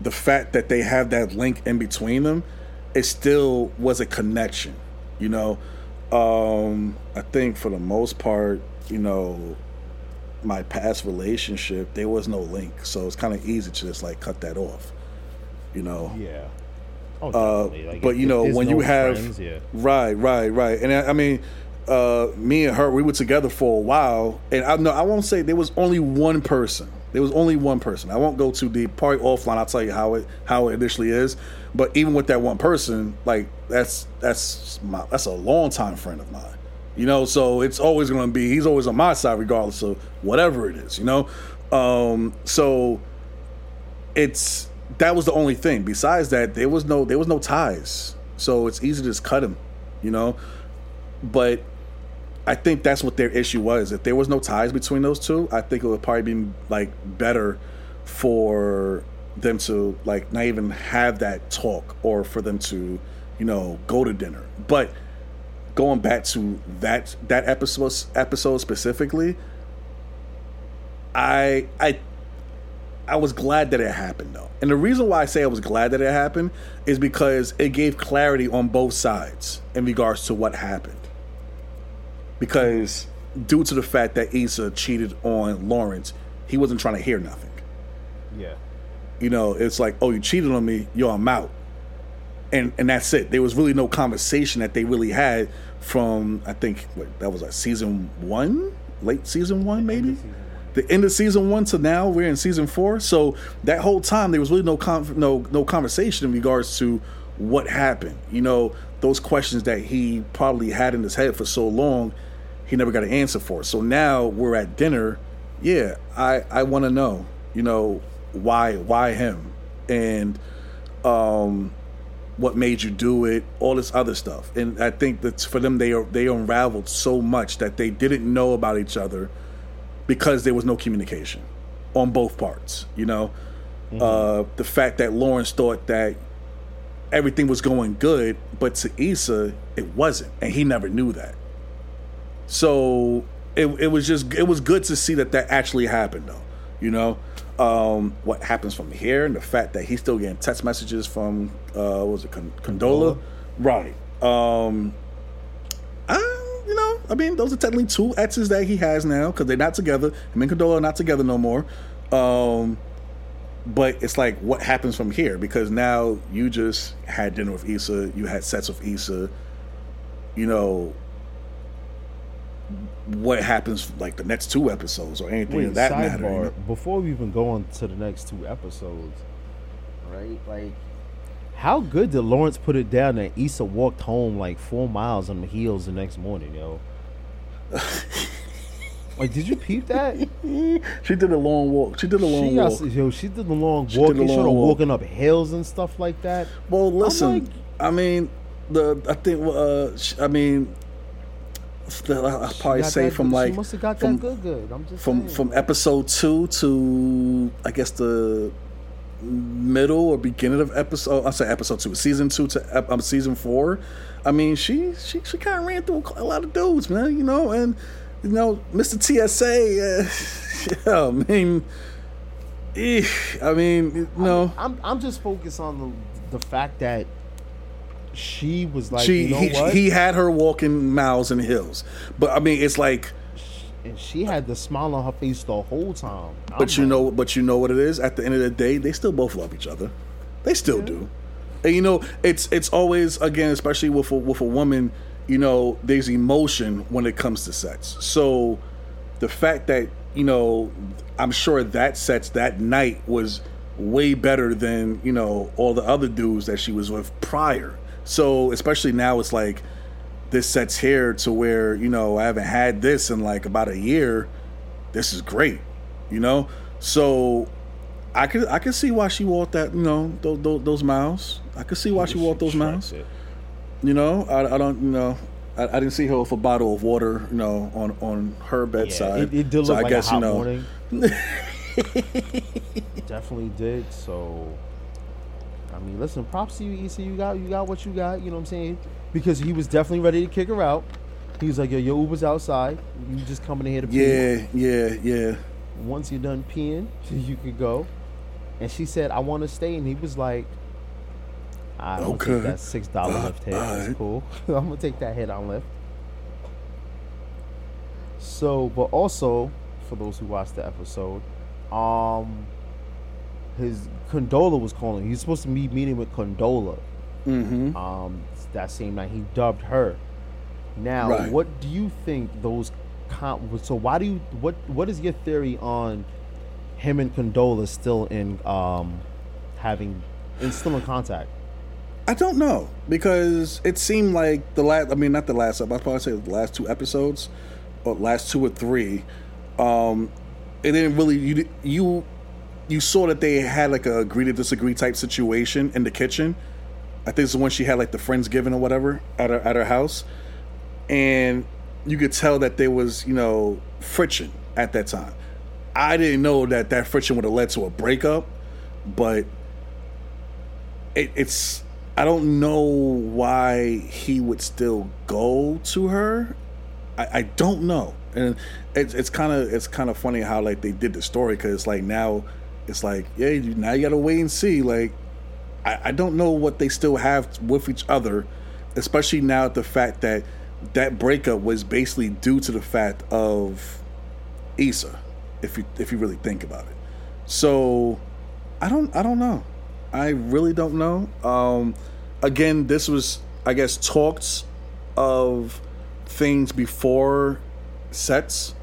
Speaker 2: the fact that they have that link in between them, it still was a connection. You know, um, I think for the most part, you know, my past relationship there was no link, so it's kind of easy to just like cut that off. You know.
Speaker 3: yeah. Oh,
Speaker 2: Uh.
Speaker 3: Like,
Speaker 2: but you know when you have
Speaker 3: friends, yeah.
Speaker 2: right right right. And I, I mean uh me and her we were together for a while. And i know i won't say there was only one person. There was only one person. I won't go too deep. Probably offline i'll tell you how it how it initially is. But even with that one person like that's that's my that's a long time friend of mine. You know so it's always going to be he's always on my side regardless of whatever it is you know? Um so it's that was the only thing. Besides that, there was no there was no ties, so it's easy to just cut him, you know. But I think that's what their issue was. If there was no ties between those two, I think it would probably be like better for them to like not even have that talk or for them to, you know, go to dinner. But going back to that that episode episode specifically, I I I was glad that it happened though. And the reason why I say I was glad that it happened is because it gave clarity on both sides in regards to what happened. Because due to the fact that Issa cheated on Lawrence, he wasn't trying to hear nothing.
Speaker 3: Yeah.
Speaker 2: You know, it's like, oh, you cheated on me, yo, I'm out. And and that's it. There was really no conversation that they really had from I think what, that was like season one, late season one, maybe the end of season one to now we're in season four. So that whole time there was really no no no conversation in regards to what happened. You know, those questions that he probably had in his head for so long, he never got an answer for. So now we're at dinner. Yeah, I I want to know. You know why why him and um, what made you do it, all this other stuff. And I think that for them, they they unraveled so much that they didn't know about each other because there was no communication on both parts. You know, uh, the fact that Lawrence thought that everything was going good, but to Issa it wasn't, and he never knew that. So it it was just it was good to see that that actually happened, though. You know, um, what happens from here, and the fact that he's still getting text messages from uh, what was it Con- Condola, right? Um, I, I mean, those are technically two exes that he has now because they're not together. Him and Condola are not together no more. Um, but it's like, what happens from here? Because now you just had dinner with Issa, you had sets with Issa. You know, what happens like the next two episodes or anything
Speaker 3: Wait,
Speaker 2: of that matter? you know?
Speaker 3: Before we even go on to the next two episodes, right? Like, how good did Lawrence put it down that Issa walked home like four miles on the heels the next morning, yo? like, did you peep that?
Speaker 2: She did a long walk. She did a long
Speaker 3: she
Speaker 2: walk.
Speaker 3: got, yo, she did the long
Speaker 2: She
Speaker 3: walk.
Speaker 2: did
Speaker 3: She have
Speaker 2: long walk.
Speaker 3: walking up hills and stuff like that.
Speaker 2: Well, listen.
Speaker 3: like-
Speaker 2: I mean, the I think uh, I mean, the, I'll probably say from
Speaker 3: good-
Speaker 2: like
Speaker 3: she must have got
Speaker 2: from
Speaker 3: good, good. I'm just
Speaker 2: from
Speaker 3: saying.
Speaker 2: from episode two to I guess the middle or beginning of episode. I say episode two, season two to um, season four. I mean, she she she kind of ran through a lot of dudes, man. You know, and you know, Mr. TSA. Uh, yeah, I mean, eh, I mean, you know.
Speaker 3: I'm I'm just focused on the the fact that she was like,
Speaker 2: she
Speaker 3: you know
Speaker 2: he, he had her walking miles and hills, but I mean, it's like,
Speaker 3: and she had the smile on her face the whole time. I'm
Speaker 2: but you know, but you know what it is. At the end of the day, they still both love each other. They still do, and you know, it's it's always again, especially with a, with a woman, you know, there's emotion when it comes to sex. So the fact that you know, I'm sure that sex that night was way better than you know all the other dudes that she was with prior. So especially now, it's like this sets here to where you know I haven't had this in like about a year. This is great, you know. So I could I could see why she walked that you know those, those, those miles. I could see why she walked those miles.
Speaker 3: it.
Speaker 2: You know, I, I don't you know. I, I didn't see her with a bottle of water, you know, on on her
Speaker 3: Yeah,
Speaker 2: bedside.
Speaker 3: it, it did
Speaker 2: so
Speaker 3: look
Speaker 2: I
Speaker 3: like
Speaker 2: guess
Speaker 3: a hot
Speaker 2: you know,
Speaker 3: morning. Definitely did. So, I mean, listen, props to you, Issa. You got you got what you got. You know what I'm saying? Because he was definitely ready to kick her out. He was like, "Yo, your Uber's outside. You just coming in here to pee.
Speaker 2: yeah, yeah, yeah.
Speaker 3: Once you're done peeing, you could go." And she said, "I want to stay," and he was like. I'm gonna
Speaker 2: Okay.
Speaker 3: take that six dollar
Speaker 2: Uh,
Speaker 3: Lyft hit. That's
Speaker 2: alright.
Speaker 3: cool. I'm gonna take that hit on Lyft. So, but also for those who watched the episode, um, his Condola was calling. He's supposed to be meeting with Condola.
Speaker 2: Mm-hmm.
Speaker 3: Um, that same night he dubbed her. Now,
Speaker 2: Right.
Speaker 3: what do you think those? Com- so, why do you? What What is your theory on him and Condola still in um having in still in contact?
Speaker 2: I don't know because it seemed like the last. I mean, not the last. I'd probably say the last two episodes, or last two or three. Um, it didn't really. You you you saw that they had like a agree to disagree type situation in the kitchen. I think it's when she had like the friendsgiving or whatever at her at her house, and you could tell that there was you know friction at that time. I didn't know that that friction would have led to a breakup, but it, it's I don't know why he would still go to her. I, I don't know, and it's it's kind of it's kind of funny how like they did the story because like now it's like yeah now you gotta wait and see like I, I don't know what they still have with each other, especially now the fact that that breakup was basically due to the fact of Issa, if you if you really think about it. So I don't I don't know. I really don't know. Um, again, this was I guess talks of things before sets.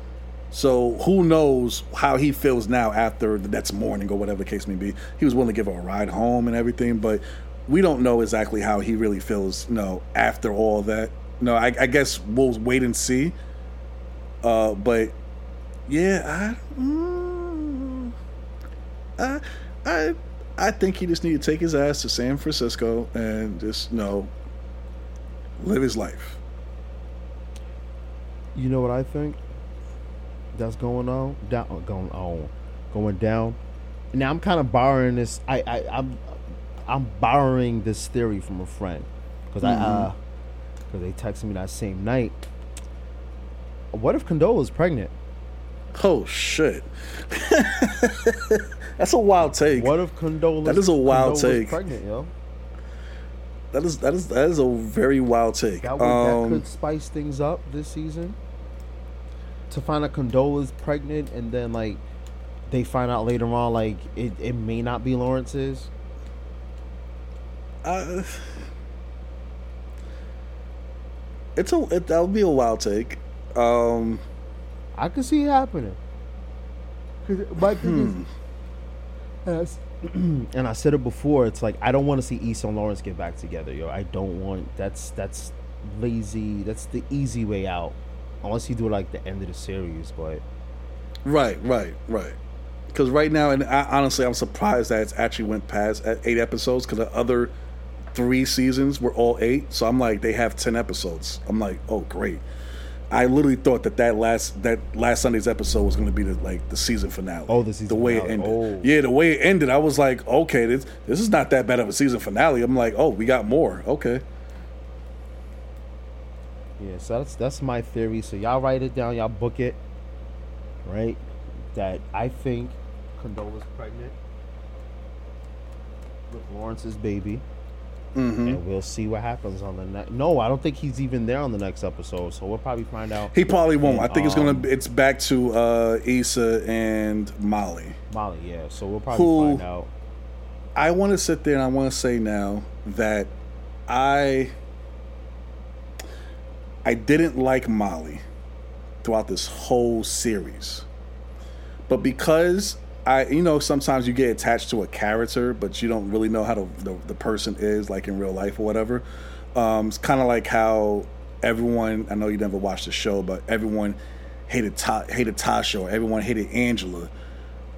Speaker 2: So who knows how he feels now after the next morning or whatever the case may be. He was willing to give her a ride home and everything, but we don't know exactly how he really feels, you know, after all that. No, I, I guess we'll wait and see. Uh, but yeah, I, mm, I, I, I think he just need to take his ass to San Francisco and just you know live his life.
Speaker 3: You know what I think? That's going on down, uh, going on, going down. Now I'm kind of borrowing this. I, I I'm I'm borrowing this theory from a friend because I uh because they texted me that same night. What if Condola is pregnant?
Speaker 2: Oh shit, that's a wild take.
Speaker 3: What if Condola?
Speaker 2: That is a wild
Speaker 3: Condola's
Speaker 2: take.
Speaker 3: Pregnant, yo.
Speaker 2: That is that is that is a very wild take.
Speaker 3: That, would, that
Speaker 2: Um,
Speaker 3: could spice things up this season. To find out Condola's pregnant and then like they find out later on like it, it may not be Lawrence's.
Speaker 2: uh, it's a it, that would be a wild take. Um,
Speaker 3: I could see it happening. Cause my
Speaker 2: hmm.
Speaker 3: biggest, and I said it before. It's like I don't want to see Issa and Lawrence get back together, yo. I don't want. That's that's lazy. That's the easy way out. Unless you do like the end of the series, but
Speaker 2: Right, right, right. Because right now, and I, honestly, I'm surprised that it's actually went past at eight episodes. Because the other three seasons were all eight, so I'm like, they have ten episodes. I'm like, oh great. I literally thought that that last that last Sunday's episode was going to be the like the season finale.
Speaker 3: Oh, the season
Speaker 2: the way
Speaker 3: finale.
Speaker 2: it ended.
Speaker 3: Oh.
Speaker 2: Yeah, the way it ended, I was like, okay, this this is not that bad of a season finale. I'm like, oh, we got more. Okay.
Speaker 3: Yeah, so that's that's my theory. So y'all write it down, y'all book it. Right? That I think Condola's pregnant with Lawrence's baby.
Speaker 2: hmm
Speaker 3: And we'll see what happens on the next No, I don't think he's even there on the next episode, so we'll probably find out
Speaker 2: He probably won't.
Speaker 3: And,
Speaker 2: I think it's gonna.
Speaker 3: um,
Speaker 2: It's back to uh, Issa and Molly.
Speaker 3: Molly, yeah. So we'll probably
Speaker 2: Who-
Speaker 3: find out.
Speaker 2: I want to sit there and I want to say now that I I didn't like Molly throughout this whole series. But because I you know sometimes you get attached to a character but you don't really know how the the, person is like in real life or whatever. Um, it's kind of like how everyone I know you never watched the show but everyone hated Ta- hated Tasha or everyone hated Angela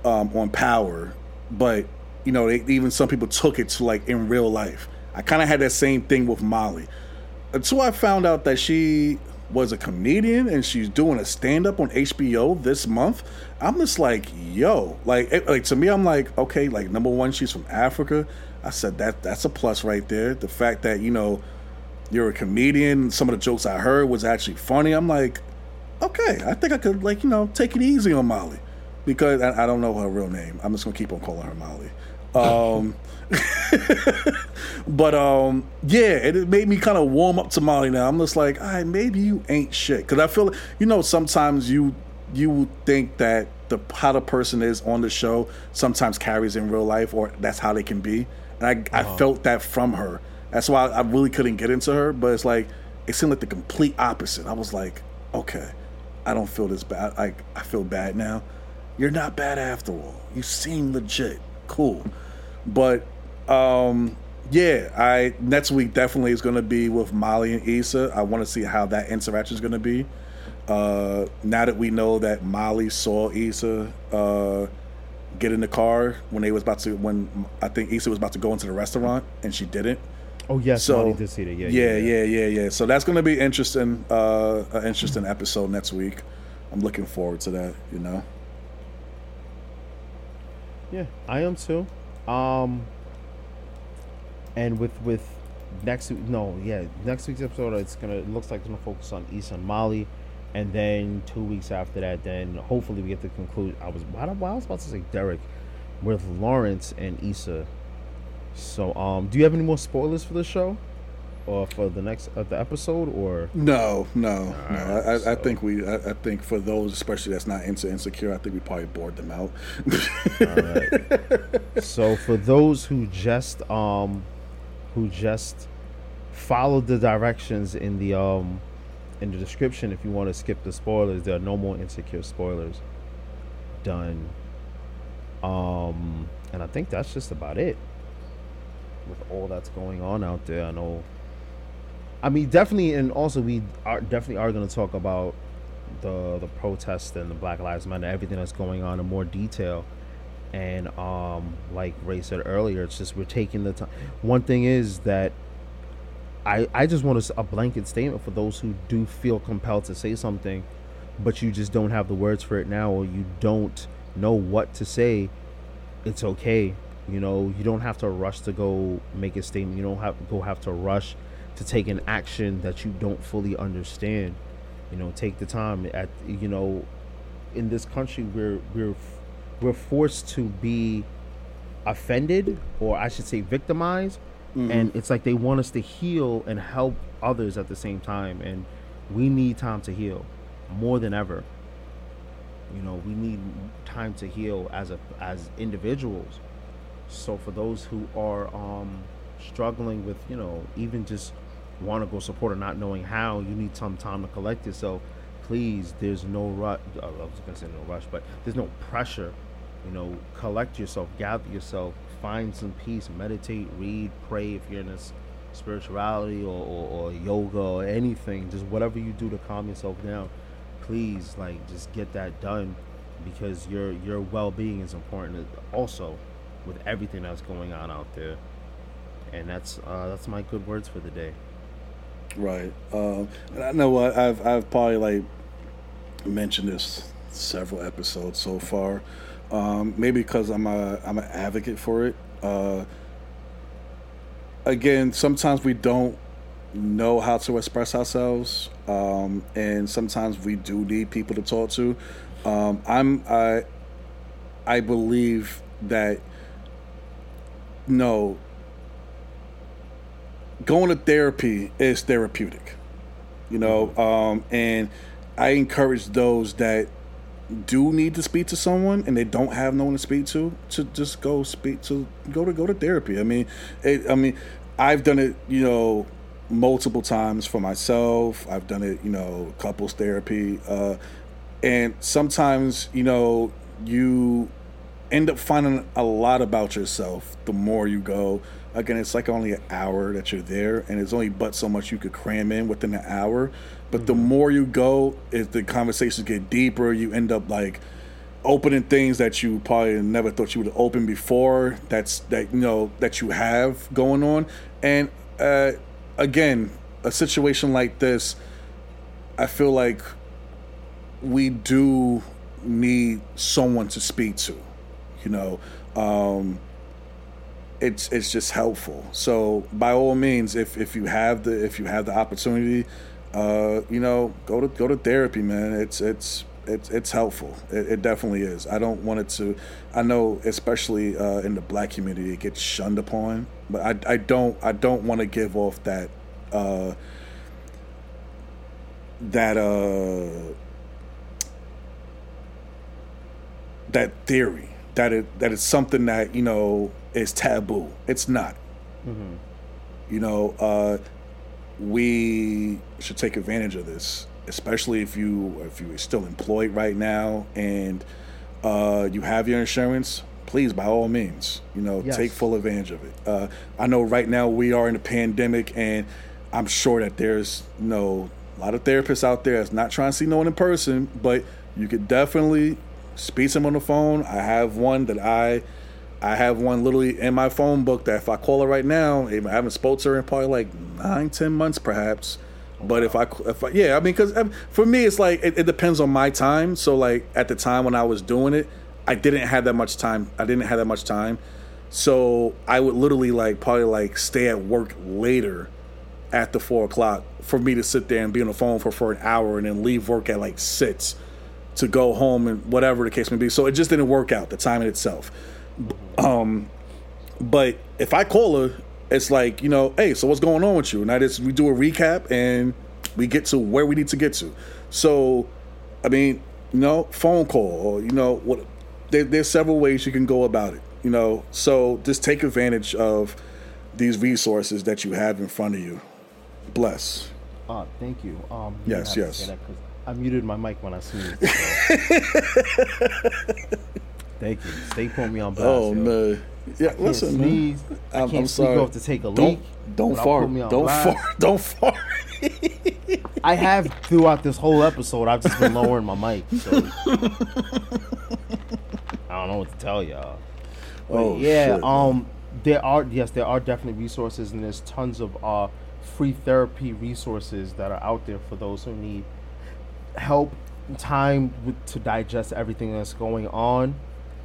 Speaker 2: um, on Power, but you know, they, even some people took it to like in real life. I kind of had that same thing with Molly until I found out that she was a comedian and she's doing a stand up on HBO this month. I'm just like, yo, like, it, like to me, I'm like, okay, like number one, she's from Africa. I said that that's a plus right there. The fact that you know you're a comedian, some of the jokes I heard was actually funny. I'm like, okay, I think I could like you know take it easy on Molly because I, I don't know her real name. I'm just gonna keep on calling her Molly. Um, but um, yeah, it, made me kind of warm up to Molly. Now I'm just like, all right, maybe you ain't shit because I feel you know sometimes you you think that the how the person is on the show sometimes carries in real life or that's how they can be, and I I felt that from her. That's why I really couldn't get into her, but it's like it seemed like the complete opposite. I was like, okay, I don't feel this bad. I I feel bad now. You're not bad after all. You seem legit. Cool. But um yeah, I next week definitely is going to be with Molly and Issa. I want to see how that interaction is going to be. Uh, now that we know that Molly saw Issa uh, get in the car when they was about to, when I think Issa was about to go into the restaurant and she didn't.
Speaker 3: Oh yes,
Speaker 2: So
Speaker 3: Molly did see that. Yeah,
Speaker 2: yeah, yeah, yeah, yeah. So that's going to be interesting. Uh, an interesting episode next week. I'm looking forward to that. You know.
Speaker 3: Yeah, I am too. Um, and with with next week, no, yeah, next week's episode, it's gonna it looks like it's gonna focus on and Molly, and then two weeks after that, then hopefully we get to conclude. I was why, why I was about to say Derek with Lawrence and Issa. So, um, do you have any more spoilers for the show, or for the next uh, the episode, or
Speaker 2: No, no, no. I, I, I think we. I, I think for those, especially that's not into insecure, I think we probably bored them out.
Speaker 3: so for those who just um who just followed the directions in the um in the description if you want to skip the spoilers there are no more insecure spoilers done um and i think that's just about it with all that's going on out there i know i mean definitely and also we are definitely are going to talk about the the protest and the black lives matter everything that's going on in more detail And um, like Ray said earlier, it's just we're taking the time. One thing is that I I just want a blanket statement for those who do feel compelled to say something, but you just don't have the words for it now, or you don't know what to say. It's okay. You know, you don't have to rush to go make a statement. You don't have go have to rush to take an action that you don't fully understand. You know, take the time. At you know, in this country, we're we're we're forced to be offended, or I should say, victimized. And it's like they want us to heal and help others at the same time, and we need time to heal more than ever. You know, we need time to heal as a as individuals. So for those who are um, struggling with, you know, even just want to go support or not knowing how, you need some time to collect yourself. Please, there's no rush. I was gonna say no rush, but there's no pressure. You know, collect yourself, gather yourself, find some peace, meditate, read, pray. If you're in this spirituality or, or, or yoga or anything, just whatever you do to calm yourself down, please, like, just get that done because your your well-being is important also with everything that's going on out there. And that's uh, that's my good words for the day.
Speaker 2: Right. Um, and I know what I've I've probably like mentioned this several episodes so far. Um, maybe because I'm a I'm an advocate for it. Uh, again, sometimes we don't know how to express ourselves, um, and sometimes we do need people to talk to. Um, I'm I I believe that no going to therapy is therapeutic you know um, and i encourage those that do need to speak to someone and they don't have no one to speak to to just go speak to go to go to therapy i mean it, i mean i've done it you know multiple times for myself i've done it you know couples therapy uh, and sometimes you know you end up finding a lot about yourself the more you go. Again, it's like only an hour that you're there, and it's only but so much you could cram in within an hour. But the more you go, if the conversations get deeper, you end up like opening things that you probably never thought you would open before. That's that you know that you have going on, and uh, again, a situation like this, I feel like we do need someone to speak to you know um, it's it's just helpful. So by all means if if you have the if you have the opportunity uh, you know go to go to therapy man. It's it's it's it's helpful. It, it definitely is. I don't want it to i know especially uh, in the black community it gets shunned upon but i i don't i don't want to give off that uh that uh that theory. That it that it's something that you know is taboo. It's not. You know, uh, we should take advantage of this, especially if you if you're still employed right now and uh, you have your insurance. Please, by all means, you know,
Speaker 3: Yes.
Speaker 2: take full advantage of it. Uh, I know right now we are in a pandemic, and I'm sure that there's you know a lot of therapists out there that's not trying to see no one in person, but you could definitely speak to them on the phone. I have one that I I have one literally in my phone book that if I call her right now, I haven't spoke to her in probably like nine, ten months perhaps. Oh, but if I, if I, yeah, I mean, because um, for me, it's like it, it depends on my time. So like at the time when I was doing it, I didn't have that much time. I didn't have that much time, so I would literally like probably like stay at work later after four o'clock for me to sit there and be on the phone for for an hour and then leave work at like six to go home and whatever the case may be. So it just didn't work out the time in itself. Um, but if I call her, it's like you know, hey, so what's going on with you? And I just we do a recap and we get to where we need to get to. So, I mean, you know, phone call or you know what? There, there's several ways you can go about it. You know, so just take advantage of these resources that you have in front of you. Bless.
Speaker 3: Uh, thank you. Um, you
Speaker 2: Yes,
Speaker 3: didn't have to
Speaker 2: yes.
Speaker 3: say that 'cause I muted my mic when I sneezed. so. thank you. Stay putting me on blast.
Speaker 2: Oh
Speaker 3: yo.
Speaker 2: man, yeah. Listen, man.
Speaker 3: sneeze. I
Speaker 2: I'm,
Speaker 3: can't
Speaker 2: I'm sorry.
Speaker 3: off to take a
Speaker 2: don't
Speaker 3: leak.
Speaker 2: don't fart.
Speaker 3: me on
Speaker 2: Don't fart. Don't fart.
Speaker 3: I have throughout this whole episode. I've just been lowering my mic. So. I don't know what to tell y'all. But
Speaker 2: Oh,
Speaker 3: yeah,
Speaker 2: shit, man.
Speaker 3: um, there are yes, there are definitely resources, and there's tons of uh free therapy resources that are out there for those who need help, time to digest everything that's going on.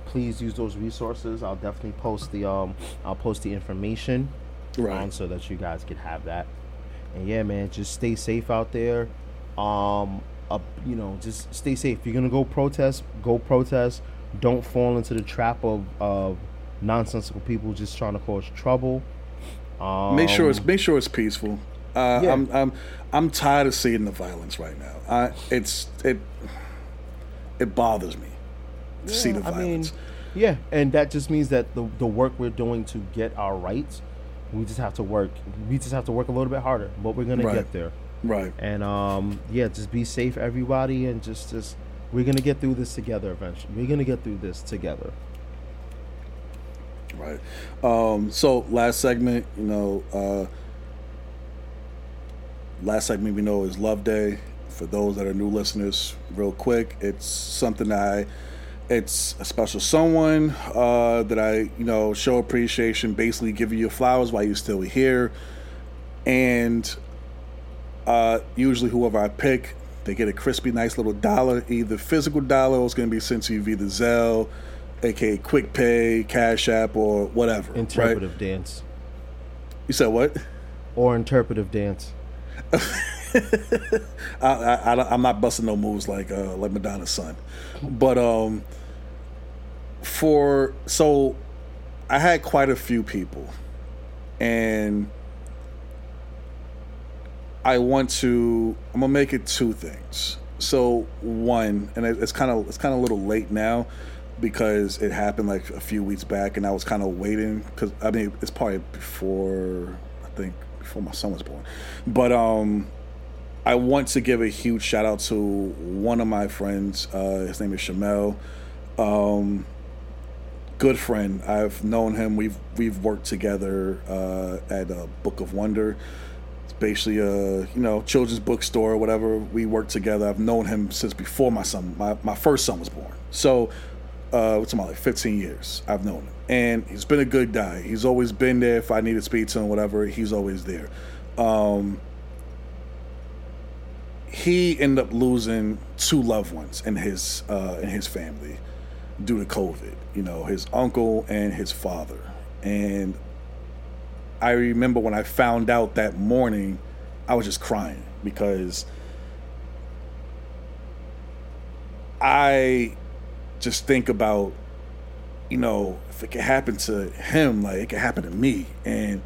Speaker 3: Please use those resources. I'll definitely post the um, I'll post the information,
Speaker 2: Right.
Speaker 3: um, so that you guys can have that. And yeah, man, just stay safe out there. Um, uh, you know, just stay safe. If you're gonna go protest, go protest. Don't fall into the trap of of nonsensical people just trying to cause trouble. Um,
Speaker 2: make sure it's make sure it's peaceful. Uh,
Speaker 3: Yeah.
Speaker 2: I'm I'm I'm tired of seeing the violence right now. I it's it it bothers me to see the
Speaker 3: I mean,
Speaker 2: violence.
Speaker 3: yeah, and that just means that the the work we're doing to get our rights, we just have to work. We just have to work a little bit harder, but we're gonna
Speaker 2: Right.
Speaker 3: get there.
Speaker 2: right.
Speaker 3: And um, yeah, just be safe, everybody, and just just we're gonna get through this together. Eventually, we're gonna get through this together.
Speaker 2: Right. Um, so last segment, you know, uh, last segment we know is Love Day. For those that are new listeners, real quick, it's something I, it's a special someone uh, that I, you know, show appreciation. Basically, give you flowers while you're still here, and uh, usually whoever I pick, they get a crispy, nice little dollar, either physical dollar or it's going to be sent to you via the Zelle, aka Quick Pay, Cash App, or whatever. Right?
Speaker 3: Interpretive dance
Speaker 2: You said what?
Speaker 3: or interpretive dance.
Speaker 2: I, I, I, I'm not busting no moves like uh, like Madonna's son, but um, for so I had quite a few people, and I want to. I'm gonna make it two things. So one, and it's kind of it's kind of a little late now because it happened like a few weeks back, and I was kind of waiting because I mean it's probably before I think before my son was born, but um. I want to give a huge shout out to one of my friends. Uh, his name is Shamel. Um, good friend. I've known him. We've we've worked together uh, at a Book of Wonder. It's basically a you know children's bookstore or whatever. We worked together. I've known him since before my son, my, my first son was born. So uh, what's about like 15 years I've known him, and he's been a good guy. He's always been there if I need to speak to him, whatever. He's always there. Um, he ended up losing two loved ones in his uh, in his family due to COVID. You know, his uncle and his father. And I remember when I found out that morning, I was just crying because I just think about, you know, if it could happen to him, like it could happen to me, and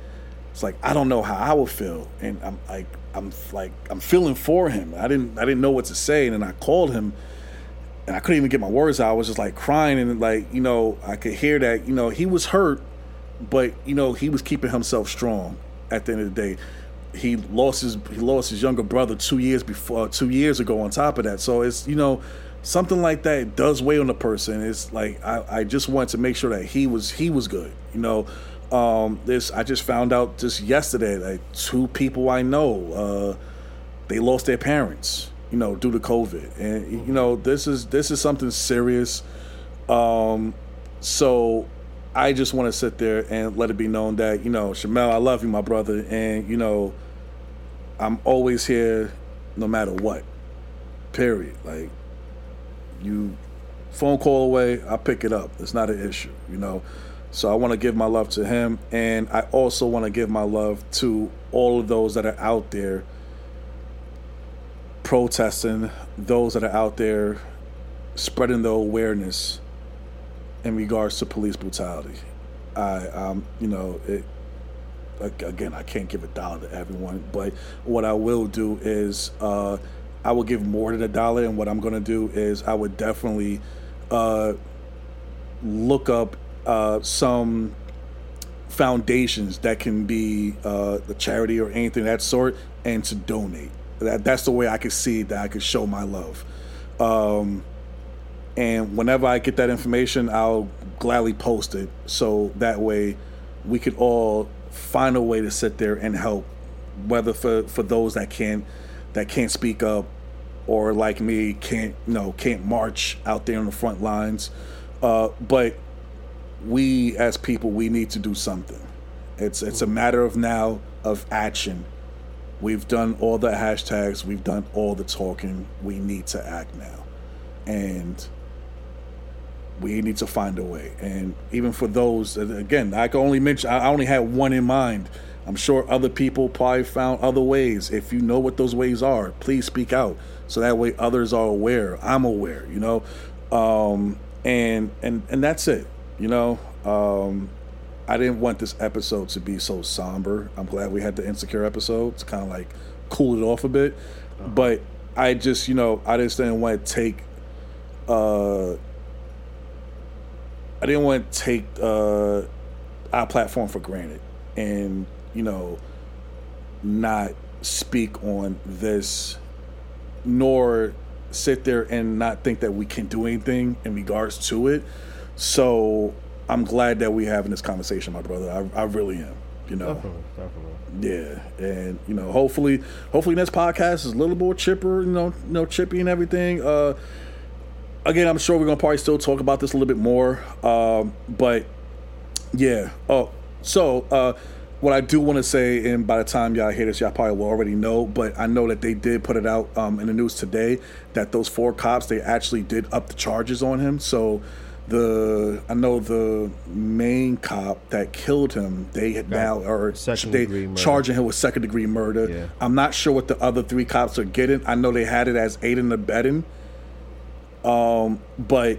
Speaker 2: it's like I don't know how I would feel, and I'm like I'm like I'm feeling for him. I didn't I didn't know what to say, and then I called him, and I couldn't even get my words out. I was just like crying, and like you know I could hear that you know he was hurt, but you know he was keeping himself strong. At the end of the day, he lost his he lost his younger brother two years before two years ago. On top of that, so it's you know something like that does weigh on a person. It's like I, I just wanted to make sure that he was he was good. You know, um, this I just found out just yesterday like two people I know uh, they lost their parents. You know, due to COVID, and you know this is this is something serious. Um, so I just want to sit there and let it be known that you know, Shamel, I love you, my brother, and you know, I'm always here, no matter what. Period. Like you, phone call away, I pick it up. It's not an issue, you know. So I want to give my love to him, and I also want to give my love to all of those that are out there protesting, those that are out there spreading the awareness in regards to police brutality. I, um, you know, it. Again, I can't give a dollar to everyone, but what I will do is uh, I will give more than a dollar, and what I'm going to do is I would definitely uh, look up uh, some foundations that can be uh, the charity or anything that sort, and to donate. That that's the way I could see that I could show my love. Um, and whenever I get that information, I'll gladly post it so that way we could all find a way to sit there and help, whether for for those that can't that can't speak up or like me can't you know can't march out there on the front lines. Uh, but we as people, we need to do something. It's it's a matter of now of action. We've done all the hashtags. We've done all the talking. We need to act now, and we need to find a way. And even for those, again, I can only mention. I only had one in mind. I'm sure other people probably found other ways. If you know what those ways are, please speak out so that way others are aware. I'm aware, you know, um, and and and that's it. You know, um, I didn't want this episode to be so somber. I'm glad we had the insecure episode to kind of like cool it off a bit. Uh-huh. But I just, you know, I just didn't want to take. Uh, I didn't want to take uh, our platform for granted, and you know, not speak on this, nor sit there and not think that we can do anything in regards to it. So I'm glad that we're having this conversation, my brother. I, I really am. You know,
Speaker 3: definitely, definitely.
Speaker 2: Yeah, and you know, hopefully, hopefully, this podcast is a little more chipper. You know, you know, chippy and everything. Uh, again, I'm sure we're gonna probably still talk about this a little bit more. Um, but yeah. Oh, so uh, what I do want to say, and by the time y'all hear this, y'all probably will already know, but I know that they did put it out um, in the news today that those four cops they actually did up the charges on him. So the I know the main cop that killed him, they had now or
Speaker 3: second
Speaker 2: they charging him with second degree murder.
Speaker 3: Yeah.
Speaker 2: I'm not sure what the other three cops are getting. I know they had it as aiding and abetting. Um, but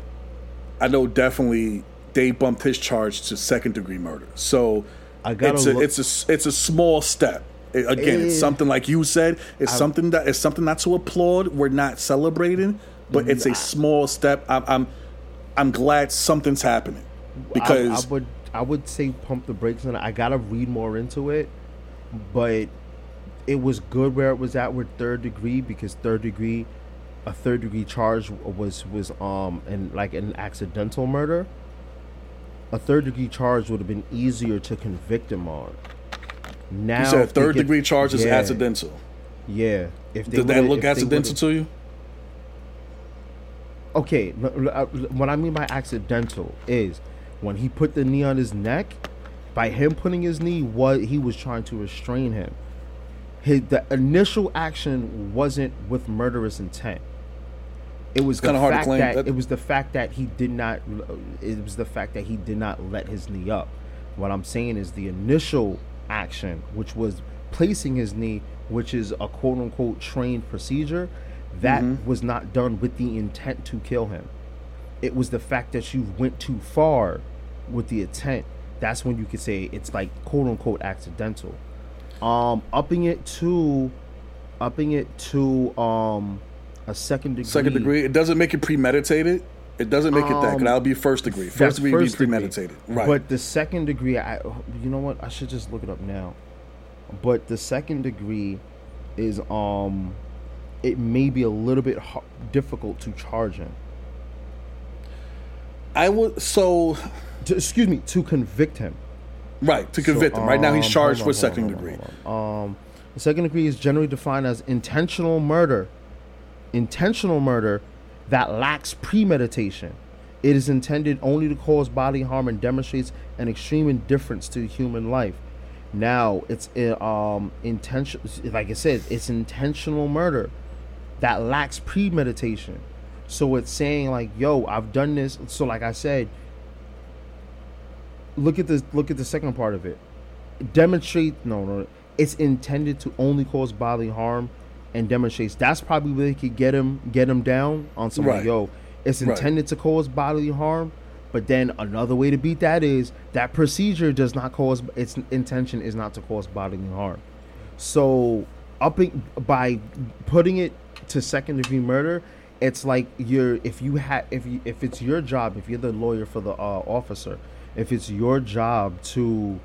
Speaker 2: I know definitely they bumped his charge to second degree murder. So
Speaker 3: I
Speaker 2: it's a
Speaker 3: look-
Speaker 2: it's a it's a small step. It- again, it's something like you said. It's
Speaker 3: I-
Speaker 2: something that it's something not to applaud. We're not celebrating, but it's a small step. I'm I'm, I'm glad something's happening because
Speaker 3: I, I would I would say pump the brakes on it. I gotta read more into it, but it was good where it was at with third degree because third degree, a third degree charge was was um and like an accidental murder. A third degree charge would have been easier to convict him on. Now
Speaker 2: you said third
Speaker 3: get-
Speaker 2: degree charge is
Speaker 3: yeah,
Speaker 2: accidental.
Speaker 3: Yeah, if they
Speaker 2: Did that look accidental to you?
Speaker 3: Okay, uh, what I mean by accidental is when he put the knee on his neck. By him putting his knee, what he was trying to restrain him. His the initial action wasn't with murderous intent. It was
Speaker 2: kinda hard to claim
Speaker 3: that,
Speaker 2: that-
Speaker 3: it was the fact that he did not. It was the fact that he did not let his knee up. What I'm saying is the initial action, which was placing his knee, which is a quote unquote trained procedure, that
Speaker 2: Mm-hmm.
Speaker 3: was not done with the intent to kill him. It was the fact that you went too far with the intent. That's when you could say it's like quote unquote accidental. Um, upping it to, upping it to um, a second degree.
Speaker 2: Second degree. It doesn't make it premeditated. It doesn't make it that. 'cause
Speaker 3: Um,
Speaker 2: That'll be first degree. First degree would be
Speaker 3: first degree.
Speaker 2: premeditated. Right.
Speaker 3: But the second degree, I you know what? I should just look it up now. But the second degree is um, it may be a little bit difficult to charge him.
Speaker 2: I would so
Speaker 3: To, excuse me, to convict him.
Speaker 2: right to convict him. Right now he's
Speaker 3: Um,
Speaker 2: charged
Speaker 3: on,
Speaker 2: with second
Speaker 3: on,
Speaker 2: degree.
Speaker 3: Um, the second degree is generally defined as intentional murder. Intentional murder that lacks premeditation. It is intended only to cause bodily harm and demonstrates an extreme indifference to human life. Now, it's uh, um intention. Like I said, it's intentional murder that lacks premeditation. So it's saying like, "Yo, I've done this." So, like I said, look at the look at the second part of it. Demonstrate no no. It's intended to only cause bodily harm and demonstrates. That's probably where they could get him get him down on some
Speaker 2: Right.
Speaker 3: like, yo. It's
Speaker 2: Right.
Speaker 3: intended to cause bodily harm, but then another way to beat that is that procedure does not cause its intention is not to cause bodily harm. So upping by putting it to second degree murder, it's like you're if you had if you if it's your job if you're the lawyer for the uh, officer, if it's your job to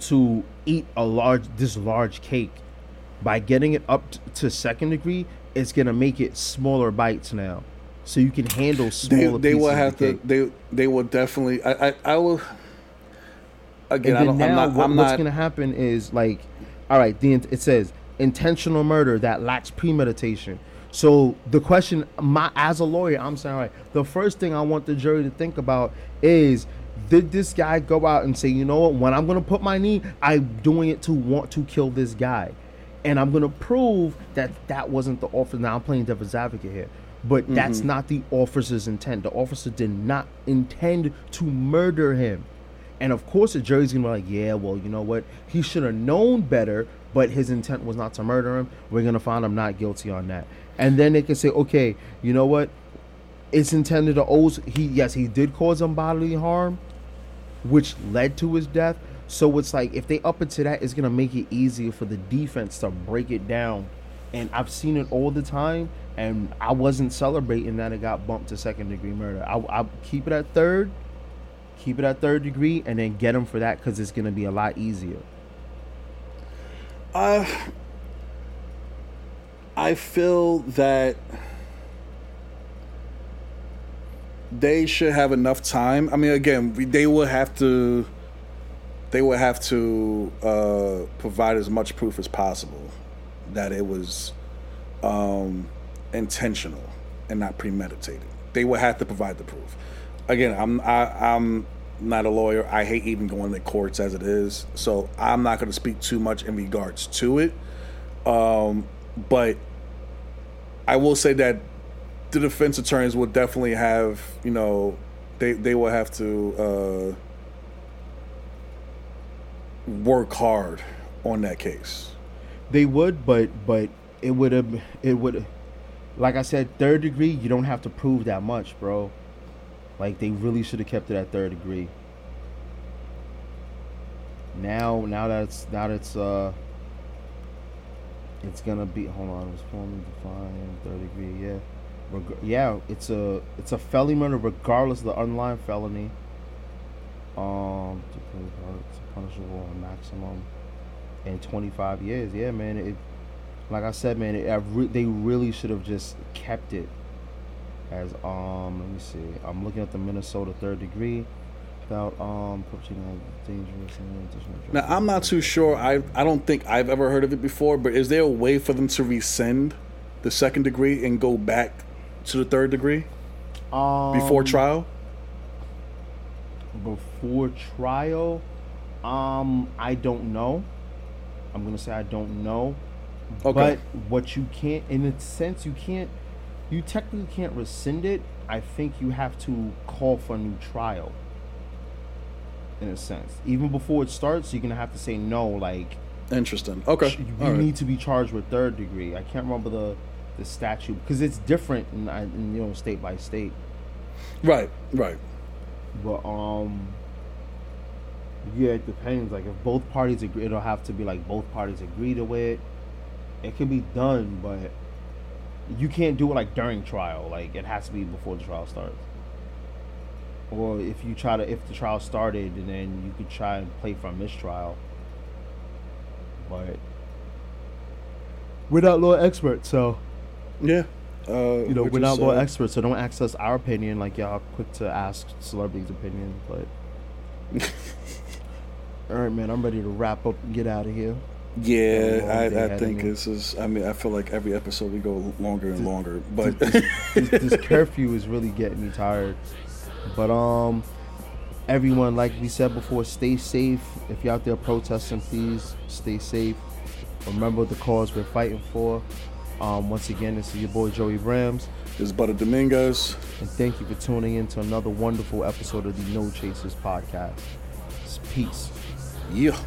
Speaker 3: to eat a large this large cake by getting it up t- to second degree, it's gonna make it smaller bites now, so you can handle
Speaker 2: They,
Speaker 3: smaller.
Speaker 2: they will
Speaker 3: pieces of
Speaker 2: have
Speaker 3: the
Speaker 2: to. They they will definitely. I I, I will. Again, I
Speaker 3: then
Speaker 2: don't.
Speaker 3: now
Speaker 2: I'm not.
Speaker 3: what- what's
Speaker 2: not.
Speaker 3: gonna happen is like, all right, the it says intentional murder that lacks premeditation. So the question, my as a lawyer, I'm saying, all right, the first thing I want the jury to think about is, did this guy go out and say, you know what, when I'm gonna put my knee, I'm doing it to want to kill this guy, and I'm gonna prove that that wasn't the officer. Now I'm playing devil's advocate here, but mm-hmm. that's not the officer's intent. The officer did not intend to murder him. And of course, the jury's gonna be like, yeah, well, you know what? He should have known better, but his intent was not to murder him. We're gonna find him not guilty on that. And then they can say, okay, you know what? It's intended to owes he yes, he did cause him bodily harm, which led to his death. So it's like if they up it to that, it's gonna make it easier for the defense to break it down. And I've seen it all the time, and I wasn't celebrating that it got bumped to second degree murder. I, I keep it at third, keep it at third degree, and then get him for that because it's gonna be a lot easier.
Speaker 2: Uh, I feel that they should have enough time. I mean, again, they will have to. They will have to uh, provide as much proof as possible that it was um, intentional and not premeditated. They will have to provide the proof. Again, I'm I, I'm not a lawyer. I hate even going to courts as it is, so I'm not going to speak too much in regards to it. Um, but I will say that the defense attorneys will definitely have, you know, they they will have to uh, work hard on that case.
Speaker 3: They would, but but it would have it would like I said, third degree, you don't have to prove that much, bro. Like they really should have kept it at third degree. Now now that it's now that it's uh it's gonna be hold on, it was formally defined third degree, yeah. Reg- yeah, it's a it's a felony murder regardless of the underlying felony. Um it's punishable maximum in 25 years. Yeah, man. It, like I said, man, it, re- they really should have just kept it as um. Let me see. I'm looking at the Minnesota third degree without um perpetrating a dangerous.
Speaker 2: Now I'm not too sure. I I don't think I've ever heard of it before. But is there a way for them to rescind the second degree and go back to the third degree
Speaker 3: um,
Speaker 2: before trial?
Speaker 3: before trial um i don't know i'm gonna say i don't know
Speaker 2: Okay.
Speaker 3: but what you can't in a sense you can't you technically can't rescind it i think you have to call for a new trial in a sense even before it starts you're gonna have to say no like
Speaker 2: Interesting. Okay.
Speaker 3: you
Speaker 2: All right.
Speaker 3: need to be charged with third degree i can't remember the the statute because it's different in, in you know state by state
Speaker 2: Right. Right.
Speaker 3: But um, yeah, it depends. Like if both parties agree, it'll have to be like both parties agree to it. It can be done, but you can't do it like during trial. Like it has to be before the trial starts. Or if you try to, if the trial started, and then you could try and play for a mistrial. But we're not law experts, so
Speaker 2: Yeah. Uh,
Speaker 3: you know
Speaker 2: we're
Speaker 3: we're not law
Speaker 2: uh,
Speaker 3: experts, so don't access our opinion like y'all quick to ask celebrities' opinion. But all right, man, I'm ready to wrap up and get out of here.
Speaker 2: Yeah, I, I think this is. I mean, I feel like every episode we go longer and longer. But
Speaker 3: this, this curfew is really getting me tired. But um, everyone, like we said before, stay safe. If you're out there protesting, please stay safe. Remember the cause we're fighting for. Um, once again, this is your boy Joey Rams,
Speaker 2: this is Butter Domingos.
Speaker 3: and thank you for tuning in to another wonderful episode of the No Chasers podcast. It's Peace.
Speaker 2: Yeah.